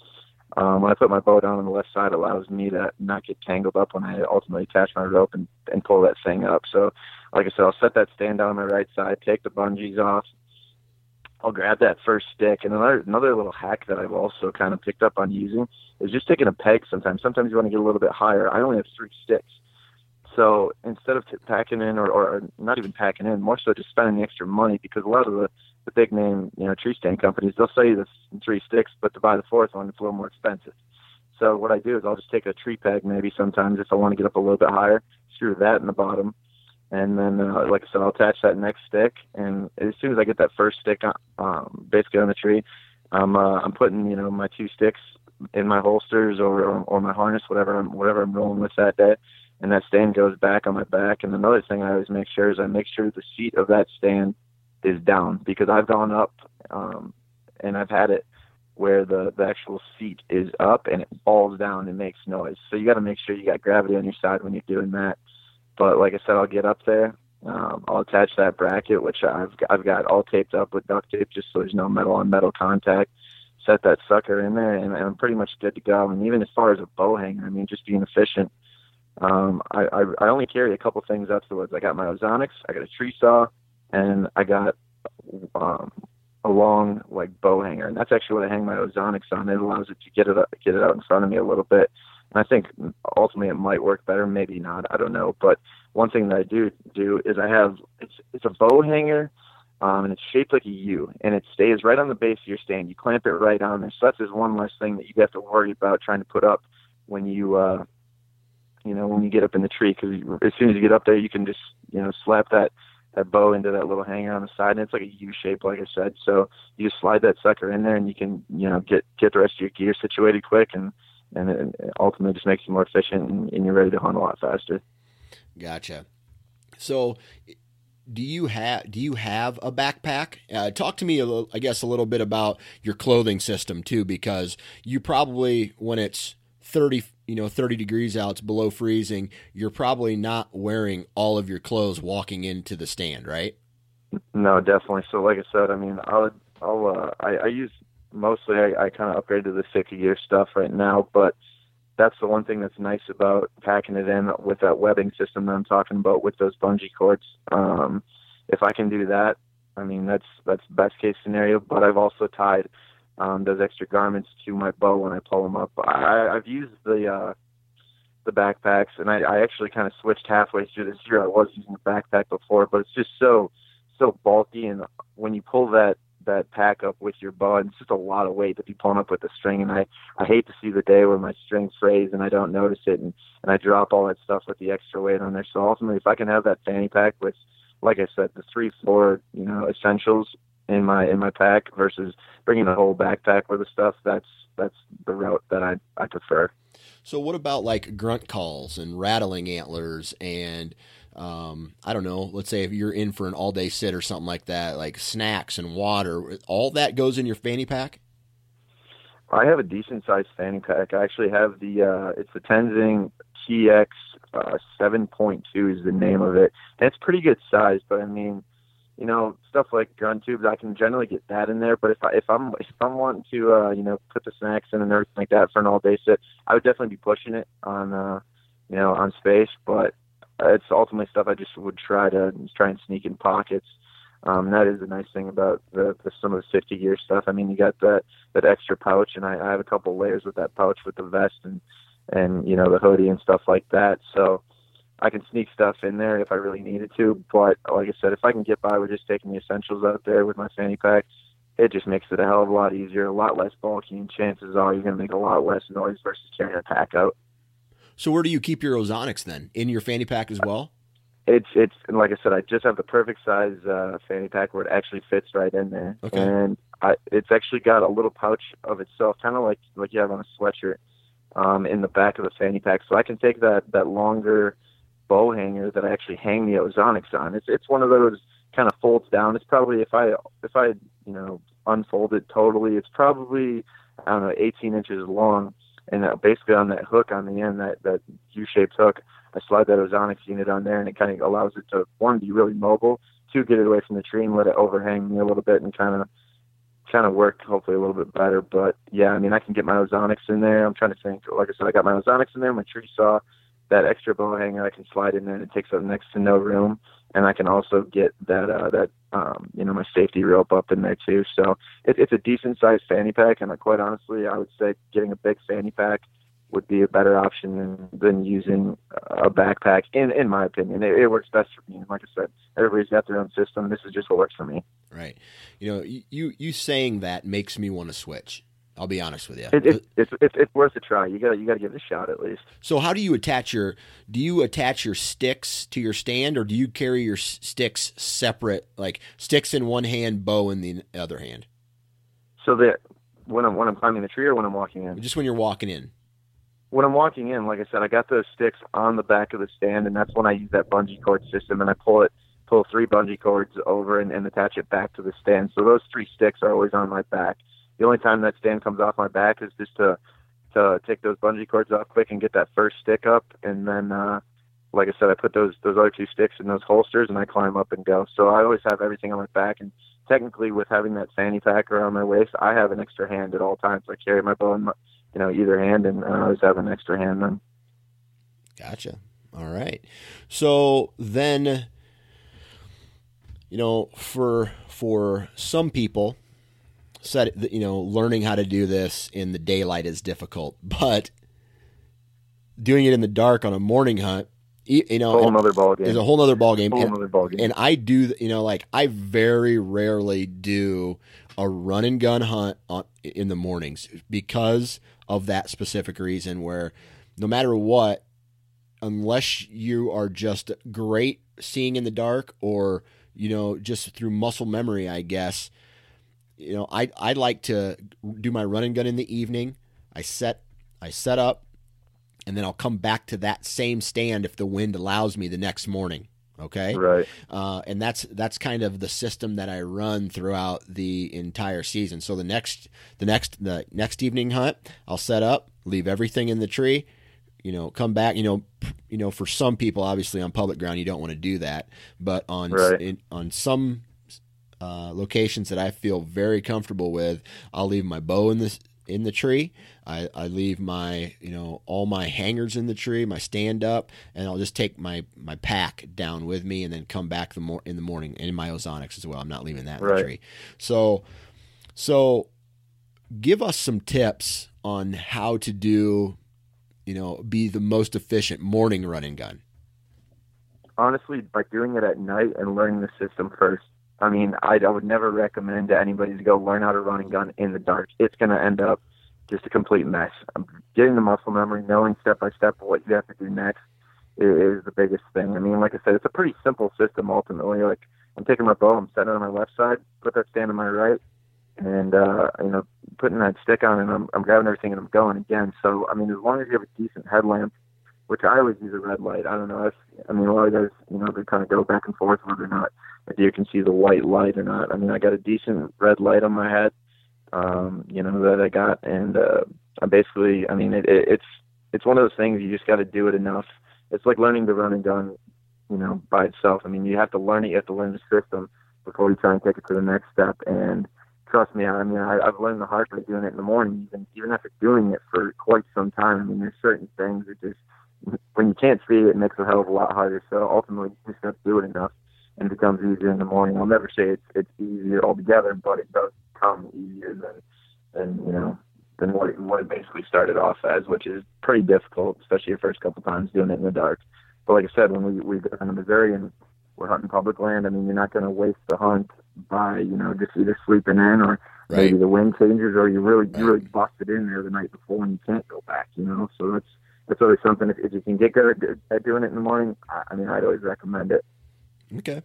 um, when I put my bow down on the left side, it allows me to not get tangled up when I ultimately attach my rope and, and pull that thing up. So, like I said, I'll set that stand down on my right side, take the bungees off. I'll grab that first stick. And another another little hack that I've also kind of picked up on using is just taking a peg sometimes. Sometimes you want to get a little bit higher. I only have three sticks. So instead of packing in or, or not even packing in, more so just spending the extra money because a lot of the, the big name, you know, tree stand companies, they'll sell you the three sticks, but to buy the fourth one, it's a little more expensive. So what I do is I'll just take a tree peg maybe sometimes if I want to get up a little bit higher, screw that in the bottom. And then, uh, like I said, I'll attach that next stick. And as soon as I get that first stick, on, um, basically on the tree, I'm, uh, I'm putting, you know, my two sticks in my holsters or, or, or my harness, whatever I'm, whatever I'm rolling with that day and that stand goes back on my back. And another thing I always make sure is I make sure the seat of that stand is down because I've gone up um, and I've had it where the, the actual seat is up and it falls down and makes noise. So you got to make sure you got gravity on your side when you're doing that. But like I said, I'll get up there. Um, I'll attach that bracket, which I've I've got all taped up with duct tape, just so there's no metal on metal contact. Set that sucker in there, and, and I'm pretty much good to go. And even as far as a bow hanger, I mean, just being efficient um, I, I, I only carry a couple things woods. I got my ozonics, I got a tree saw, and I got um, a long like bow hanger, and that's actually what I hang my ozonics on. It allows it to get it up, get it out in front of me a little bit. And I think ultimately it might work better, maybe not. I don't know. But one thing that I do do is I have it's it's a bow hanger, um, and it's shaped like a U, and it stays right on the base of your stand. You clamp it right on there, so that's just one less thing that you have to worry about trying to put up when you uh, you know, when you get up in the tree, because as soon as you get up there, you can just, you know, slap that that bow into that little hanger on the side, and it's like a U shape, like I said. So you just slide that sucker in there, and you can, you know, get get the rest of your gear situated quick, and and it ultimately just makes you more efficient, and, and you're ready to hunt a lot faster. Gotcha. So, do you have do you have a backpack? Uh, talk to me, little, I guess, a little bit about your clothing system too, because you probably when it's thirty you know 30 degrees out it's below freezing you're probably not wearing all of your clothes walking into the stand right? No definitely. So like i said i mean i'll i'll uh, I, I use mostly i, I kind of upgraded to the thicker gear stuff right now but that's the one thing that's nice about packing it in with that webbing system that i'm talking about with those bungee cords. Um if i can do that i mean that's that's best case scenario but i've also tied um, those extra garments to my bow when I pull them up. I, I've used the uh, the backpacks, and I, I actually kind of switched halfway through this year. I was using a backpack before, but it's just so so bulky, and when you pull that that pack up with your bow. It's just a lot of weight to be pulling up with the string. And I I hate to see the day where my string frays and I don't notice it and and I drop all that stuff with the extra weight on there. So ultimately, if I can have that fanny pack with, like I said, the three four you know essentials in my in my pack versus bringing a whole backpack with the stuff, that's that's the route that I I prefer. So what about like grunt calls and rattling antlers and um, I don't know, let's say if you're in for an all day sit or something like that, like snacks and water, all that goes in your fanny pack? I have a decent sized fanny pack. I actually have the uh, it's the Tenzing TX uh, 7.2 is the name of it, and it's pretty good size. But I mean, you know, stuff like grunt tubes, I can generally get that in there. But if I if I'm if I'm wanting to uh, you know put the snacks in and everything like that for an all day sit, I would definitely be pushing it on uh, you know on space. But it's ultimately stuff I just would try to try and sneak in pockets. Um, that is the nice thing about the, the some of the safety gear stuff. I mean, you got that that extra pouch, and I, I have a couple layers with that pouch with the vest and and you know the hoodie and stuff like that. So I can sneak stuff in there if I really needed to. But like I said, if I can get by with just taking the essentials out there with my fanny pack, it just makes it a hell of a lot easier, a lot less bulky, and chances are you're going to make a lot less noise versus carrying a pack out. So where do you keep your ozonics then? In your fanny pack as well? It's it's like I said, I just have the perfect size uh, fanny pack where it actually fits right in there, okay. and I, it's actually got a little pouch of itself, kind of like like you have on a sweatshirt, um, in the back of the fanny pack. So I can take that that longer bow hanger that I actually hang the ozonics on. It's it's one of those kind of folds down. It's probably if I if I you know unfold it totally, it's probably I don't know 18 inches long and uh, basically on that hook on the end, that that U-shaped hook, I slide that ozonics unit on there, and it kind of allows it to one be really mobile, two get it away from the tree and let it overhang me a little bit and kind of kind of work hopefully a little bit better. But yeah, I mean I can get my ozonics in there. I'm trying to think. Like I said, I got my ozonics in there, my tree saw, that extra bow hanger I can slide in there, and it takes up next to no room and I can also get that uh, that um, you know my safety rope up in there too. So it, it's a decent sized fanny pack, and quite honestly, I would say getting a big fanny pack would be a better option than, than using a backpack. In in my opinion, it, it works best for me. Like I said, everybody's got their own system. This is just what works for me. Right. You know, you you saying that makes me want to switch. I'll be honest with you. It, it, it's, it's it's worth a try. You got you got to give it a shot at least. So how do you attach your do you attach your sticks to your stand or do you carry your sticks separate like sticks in one hand, bow in the other hand? So that when I'm when I'm climbing the tree or when I'm walking in? Just when you're walking in. When I'm walking in, like I said, I got those sticks on the back of the stand, and that's when I use that bungee cord system, and I pull it pull three bungee cords over and, and attach it back to the stand. So those three sticks are always on my back the only time that stand comes off my back is just to to take those bungee cords off quick and get that first stick up, and then uh, like I said, I put those those other two sticks in those holsters and I climb up and go. So I always have everything on my back, and technically with having that fanny pack around my waist, I have an extra hand at all times. I carry my bow in my, you know either hand, and I always have an extra hand then. Gotcha. All right. So then, you know, for for some people, set you know learning how to do this in the daylight is difficult, (laughs) but doing it in the dark on a morning hunt, you know, whole other ball game. is a whole other ball game. Whole and, other ball game. And I do, you know, like I very rarely do a run and gun hunt on, in the mornings because of that specific reason. Where no matter what, unless you are just great seeing in the dark or you know just through muscle memory, I guess you know, I I like to do my run and gun in the evening. I set I set up, and then I'll come back to that same stand if the wind allows me the next morning. Okay, right. Uh, and that's that's kind of the system that I run throughout the entire season. So the next the next the next evening hunt, I'll set up, leave everything in the tree. You know, come back. You know, you know, for some people, obviously on public ground, you don't want to do that. But on right. in, on some uh, locations that I feel very comfortable with. I'll leave my bow in the in the tree. I, I leave my you know all my hangers in the tree, my stand up, and I'll just take my my pack down with me, and then come back the mor- in the morning and in my ozonics as well. I'm not leaving that in right. the tree. So so give us some tips on how to do you know be the most efficient morning run and gun honestly by doing it at night and learning the system first I mean, I, I would never recommend to anybody to go learn how to run and gun in the dark. It's going to end up just a complete mess. Getting the muscle memory, knowing step by step what you have to do next is, is the biggest thing. I mean, like I said, it's a pretty simple system ultimately. Like I'm taking my bow, I'm setting it on my left side, put that stand on my right, and uh, you know, putting that stick on, and I'm, I'm grabbing everything and I'm going again. So I mean, as long as you have a decent headlamp, which I always use a red light. I don't know if I mean a lot of guys, you know, they kind of go back and forth whether or not a deer can see the white light or not. I mean, I got a decent red light on my head, um, you know, that I got, and uh, I basically, I mean, it, it, it's it's one of those things you just got to do it enough. It's like learning to run and gun, you know, by itself. I mean, you have to learn it. You have to learn the system before you try and take it to the next step. And trust me, I mean, I, I've learned the hard way doing it in the morning, even even after doing it for quite some time. I mean, there's certain things that just when you can't see it, it makes it a hell of a lot harder. So ultimately, you just have to do it enough, and it becomes easier in the morning. I'll never say it's it's easier altogether, but it does come easier than than you know than what it, what it basically started off as, which is pretty difficult, especially the first couple times doing it in the dark. But like I said, when we we go down to Missouri and we're hunting public land, I mean, you're not going to waste the hunt by you know just either sleeping in or right. maybe the wind changes or you really right. you really busted in there the night before and you can't go back. You know, so that's that's always something. If, if you can get good at doing it in the morning, I, I mean, I'd always recommend it. Okay.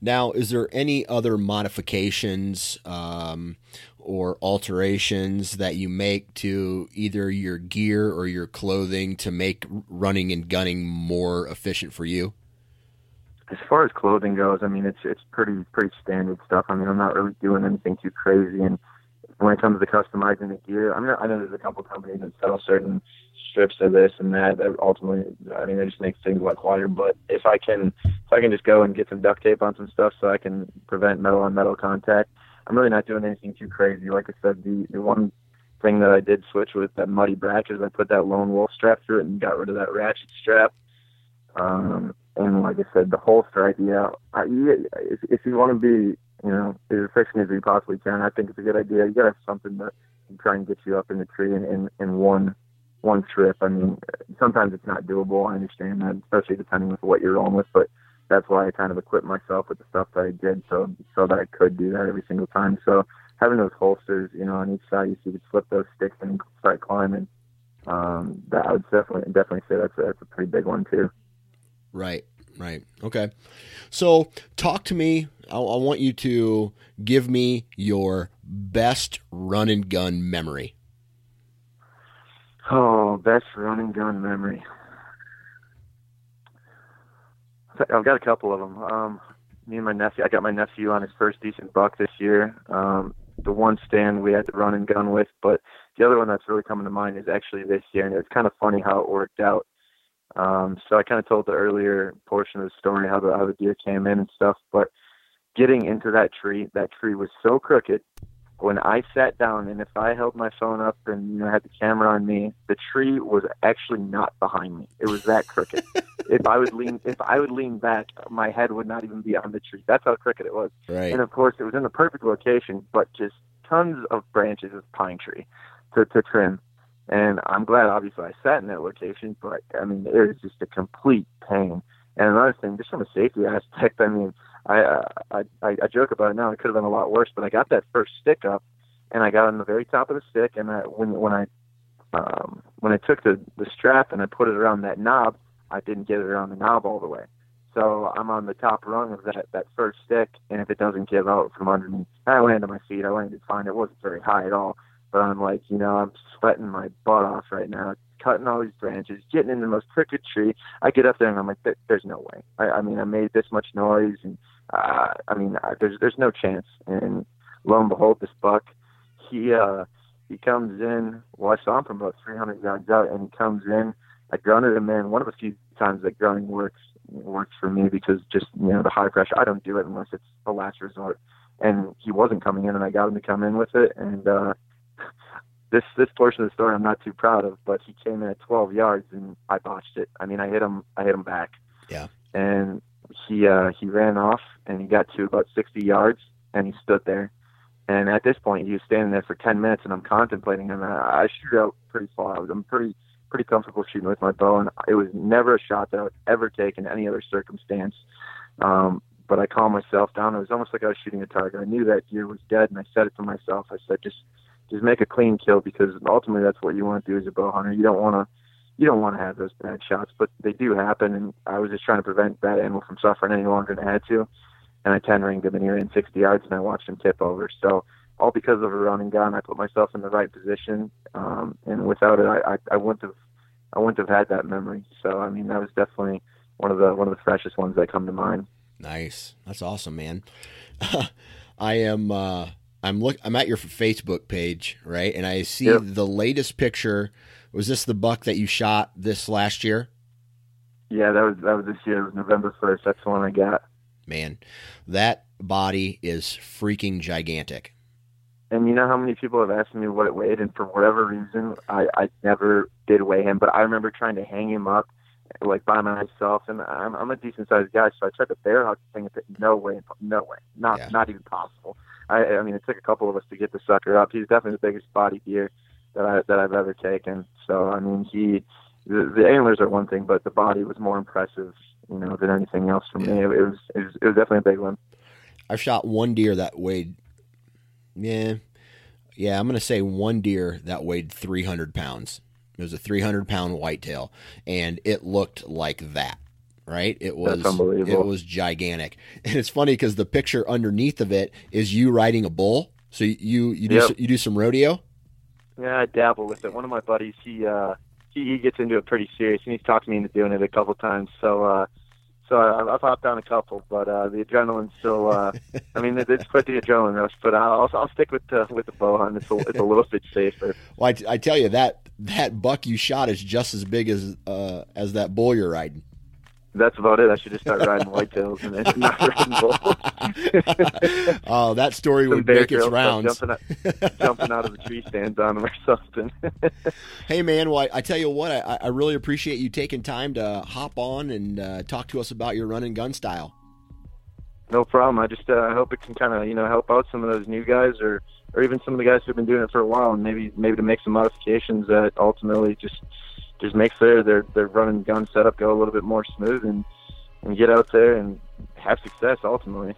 Now, is there any other modifications um, or alterations that you make to either your gear or your clothing to make running and gunning more efficient for you? As far as clothing goes, I mean, it's it's pretty pretty standard stuff. I mean, I'm not really doing anything too crazy. And when it comes to customizing the gear, I mean, I know there's a couple companies that sell certain strips of this and that. That ultimately, I mean, it just makes things a lot quieter. But if I can, if I can just go and get some duct tape on some stuff so I can prevent metal on metal contact, I'm really not doing anything too crazy. Like I said, the the one thing that I did switch with that muddy bracket is I put that lone wolf strap through it and got rid of that ratchet strap. Um, and like I said, the holster idea. I, if, if you want to be, you know, as efficient as you possibly can, I think it's a good idea. You got to have something that can try and get you up in the tree in, in one one trip. I mean, sometimes it's not doable. I understand that, especially depending with what you're on with. But that's why I kind of equipped myself with the stuff that I did, so so that I could do that every single time. So having those holsters, you know, on each side, you, so you could slip those sticks and start climbing. Um, that I would definitely definitely say that's a, that's a pretty big one too. Right. Right. Okay. So talk to me. I, I want you to give me your best run and gun memory. Oh, best run and gun memory. I've got a couple of them. Um, me and my nephew, I got my nephew on his first decent buck this year. Um, the one stand we had to run and gun with, but the other one that's really coming to mind is actually this year, and it's kind of funny how it worked out. Um, so I kind of told the earlier portion of the story how the how the deer came in and stuff, but getting into that tree, that tree was so crooked when I sat down and if I held my phone up and you know had the camera on me, the tree was actually not behind me. It was that crooked. (laughs) if I would lean if I would lean back, my head would not even be on the tree. That's how crooked it was. Right. And of course it was in the perfect location, but just tons of branches of pine tree to, to trim. And I'm glad obviously I sat in that location, but I mean it was just a complete pain. And another thing, just from a safety aspect, I mean, I, I I I joke about it now. It could have been a lot worse, but I got that first stick up, and I got on the very top of the stick, and I, when when I um, when I took the the strap and I put it around that knob, I didn't get it around the knob all the way. So I'm on the top rung of that that first stick, and if it doesn't give out from under me, I land on my feet. I landed fine. It wasn't very high at all, but I'm like, you know, I'm sweating my butt off right now cutting all these branches, getting in the most crooked tree. I get up there and I'm like, there's no way. I, I mean, I made this much noise, and uh, I mean, uh, there's there's no chance. And lo and behold, this buck, he uh, he comes in. Well, I saw him from about 300 yards out, and he comes in. I grunted him in. One of the few times that grunting works works for me because just you know the high pressure. I don't do it unless it's a last resort. And he wasn't coming in, and I got him to come in with it, and uh, (laughs) this this portion of the story I'm not too proud of, but he came in at 12 yards and I botched it. I mean, I hit him, I hit him back. Yeah. And he uh, he ran off and he got to about 60 yards and he stood there. And at this point, he was standing there for 10 minutes, and I'm contemplating him. I, I shoot out pretty far. I'm pretty pretty comfortable shooting with my bow, and it was never a shot that I would ever take in any other circumstance. Um, but I calmed myself down. It was almost like I was shooting a target. I knew that deer was dead, and I said it to myself. I said, just just make a clean kill because ultimately that's what you want to do as a bow hunter. You don't want to you don't want to have those bad shots, but they do happen. And I was just trying to prevent that animal from suffering any longer than I had to. And I ten ringed him, and he ran 60 yards, and I watched him tip over. So all because of a run and gun, I put myself in the right position, um, and without it, I, I, I wouldn't have I wouldn't have had that memory. So I mean, that was definitely one of the one of the freshest ones that come to mind. Nice, that's awesome, man. (laughs) I am uh, I'm look I'm at your Facebook page, right? And I see yep. the latest picture. Was this the buck that you shot this last year? Yeah, that was that was this year. It was November first. That's the one I got. Man, that body is freaking gigantic. And you know how many people have asked me what it weighed, and for whatever reason, I I never did weigh him. But I remember trying to hang him up like by myself, and I'm I'm a decent sized guy, so I tried to bear hug the thing. And no way, no way, not yeah. not even possible. I I mean, it took a couple of us to get the sucker up. He's definitely the biggest body deer that I that I've ever taken. So I mean, he the, the antlers are one thing, but the body was more impressive, you know, than anything else for me. It, it was it was it was definitely a big one. I've shot one deer that weighed, yeah, yeah. I'm gonna say one deer that weighed 300 pounds. It was a 300 pound whitetail, and it looked like that. Right? It was it was gigantic, and it's funny because the picture underneath of it is you riding a bull. So you you do yep. you do some rodeo. Yeah, I dabble with it. One of my buddies, he uh, he, he gets into it pretty serious, and he's talked me into doing it a couple times. So uh, so I, I've hopped on a couple, but uh, the adrenaline's still. Uh, I mean, it, it's quite the adrenaline rush, but I'll, I'll stick with the with the bow hunt. It's a, it's a little bit safer. Well, I, I tell you that that buck you shot is just as big as uh, as that bull you're riding. That's about it. I should just start riding whitetails and then not (laughs) riding bulls. (laughs) oh, that story would make its rounds. Jumping out, jumping out of the tree stands on them or something. (laughs) hey, man. Well, I, I, tell you what, I, I really appreciate you taking time to hop on and uh, talk to us about your run and gun style. No problem. I just uh, hope it can kind of you know help out some of those new guys or or even some of the guys who've been doing it for a while, and maybe maybe to make some modifications that ultimately just just makes their their their run and gun setup go a little bit more smooth and and get out there and have success ultimately.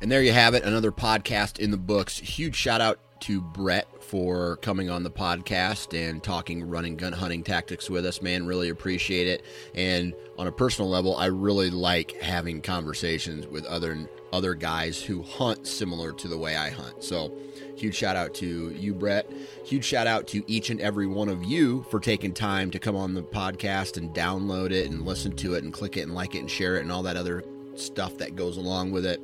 And there you have it, another podcast in the books. Huge shout out to Brett for coming on the podcast and talking run and gun hunting tactics with us, man. Really appreciate it. And on a personal level, I really like having conversations with other other guys who hunt similar to the way I hunt. So Huge shout out to you, Brett. Huge shout out to each and every one of you for taking time to come on the podcast and download it and listen to it and click it and like it and share it and all that other stuff that goes along with it.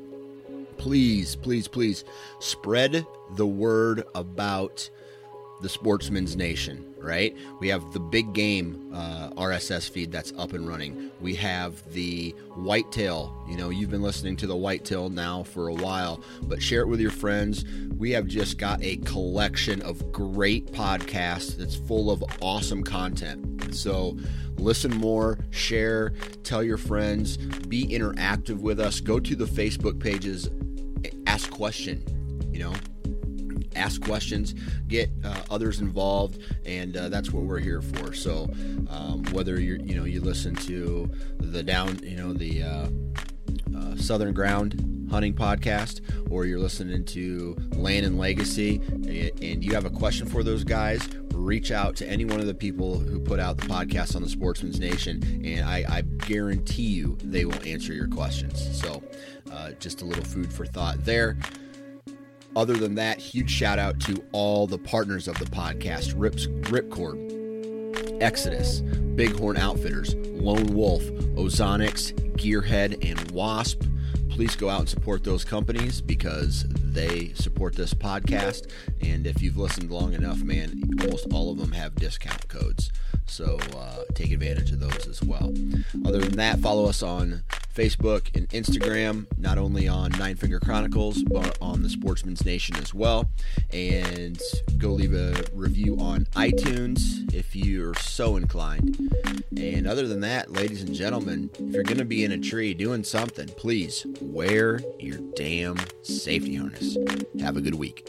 Please, please, please spread the word about the Sportsman's Nation, right? We have the big game uh, RSS feed that's up and running. We have the Whitetail. You know, you've been listening to the Whitetail now for a while, but share it with your friends. We have just got a collection of great podcasts that's full of awesome content. So listen more, share, tell your friends, be interactive with us. Go to the Facebook pages, ask question. You know, ask questions, get uh, others involved, and uh, that's what we're here for. So um, whether you you know you listen to the down you know the uh, uh, Southern Ground hunting podcast, or you're listening to Land and Legacy, and you have a question for those guys, reach out to any one of the people who put out the podcast on the Sportsman's Nation, and I, I guarantee you they will answer your questions. So, uh, just a little food for thought there. Other than that, huge shout out to all the partners of the podcast Rips, Ripcord, Exodus, Bighorn Outfitters, Lone Wolf, Ozonics, Gearhead, and Wasp. Please go out and support those companies because they support this podcast. And if you've listened long enough, man, almost all of them have discount codes. So uh, take advantage of those as well. Other than that, follow us on Facebook and Instagram, not only on Nine Finger Chronicles, but on the Sportsman's Nation as well. And go leave a review on iTunes if you're so inclined. And other than that, ladies and gentlemen, if you're going to be in a tree doing something, please wear your damn safety harness. Have a good week.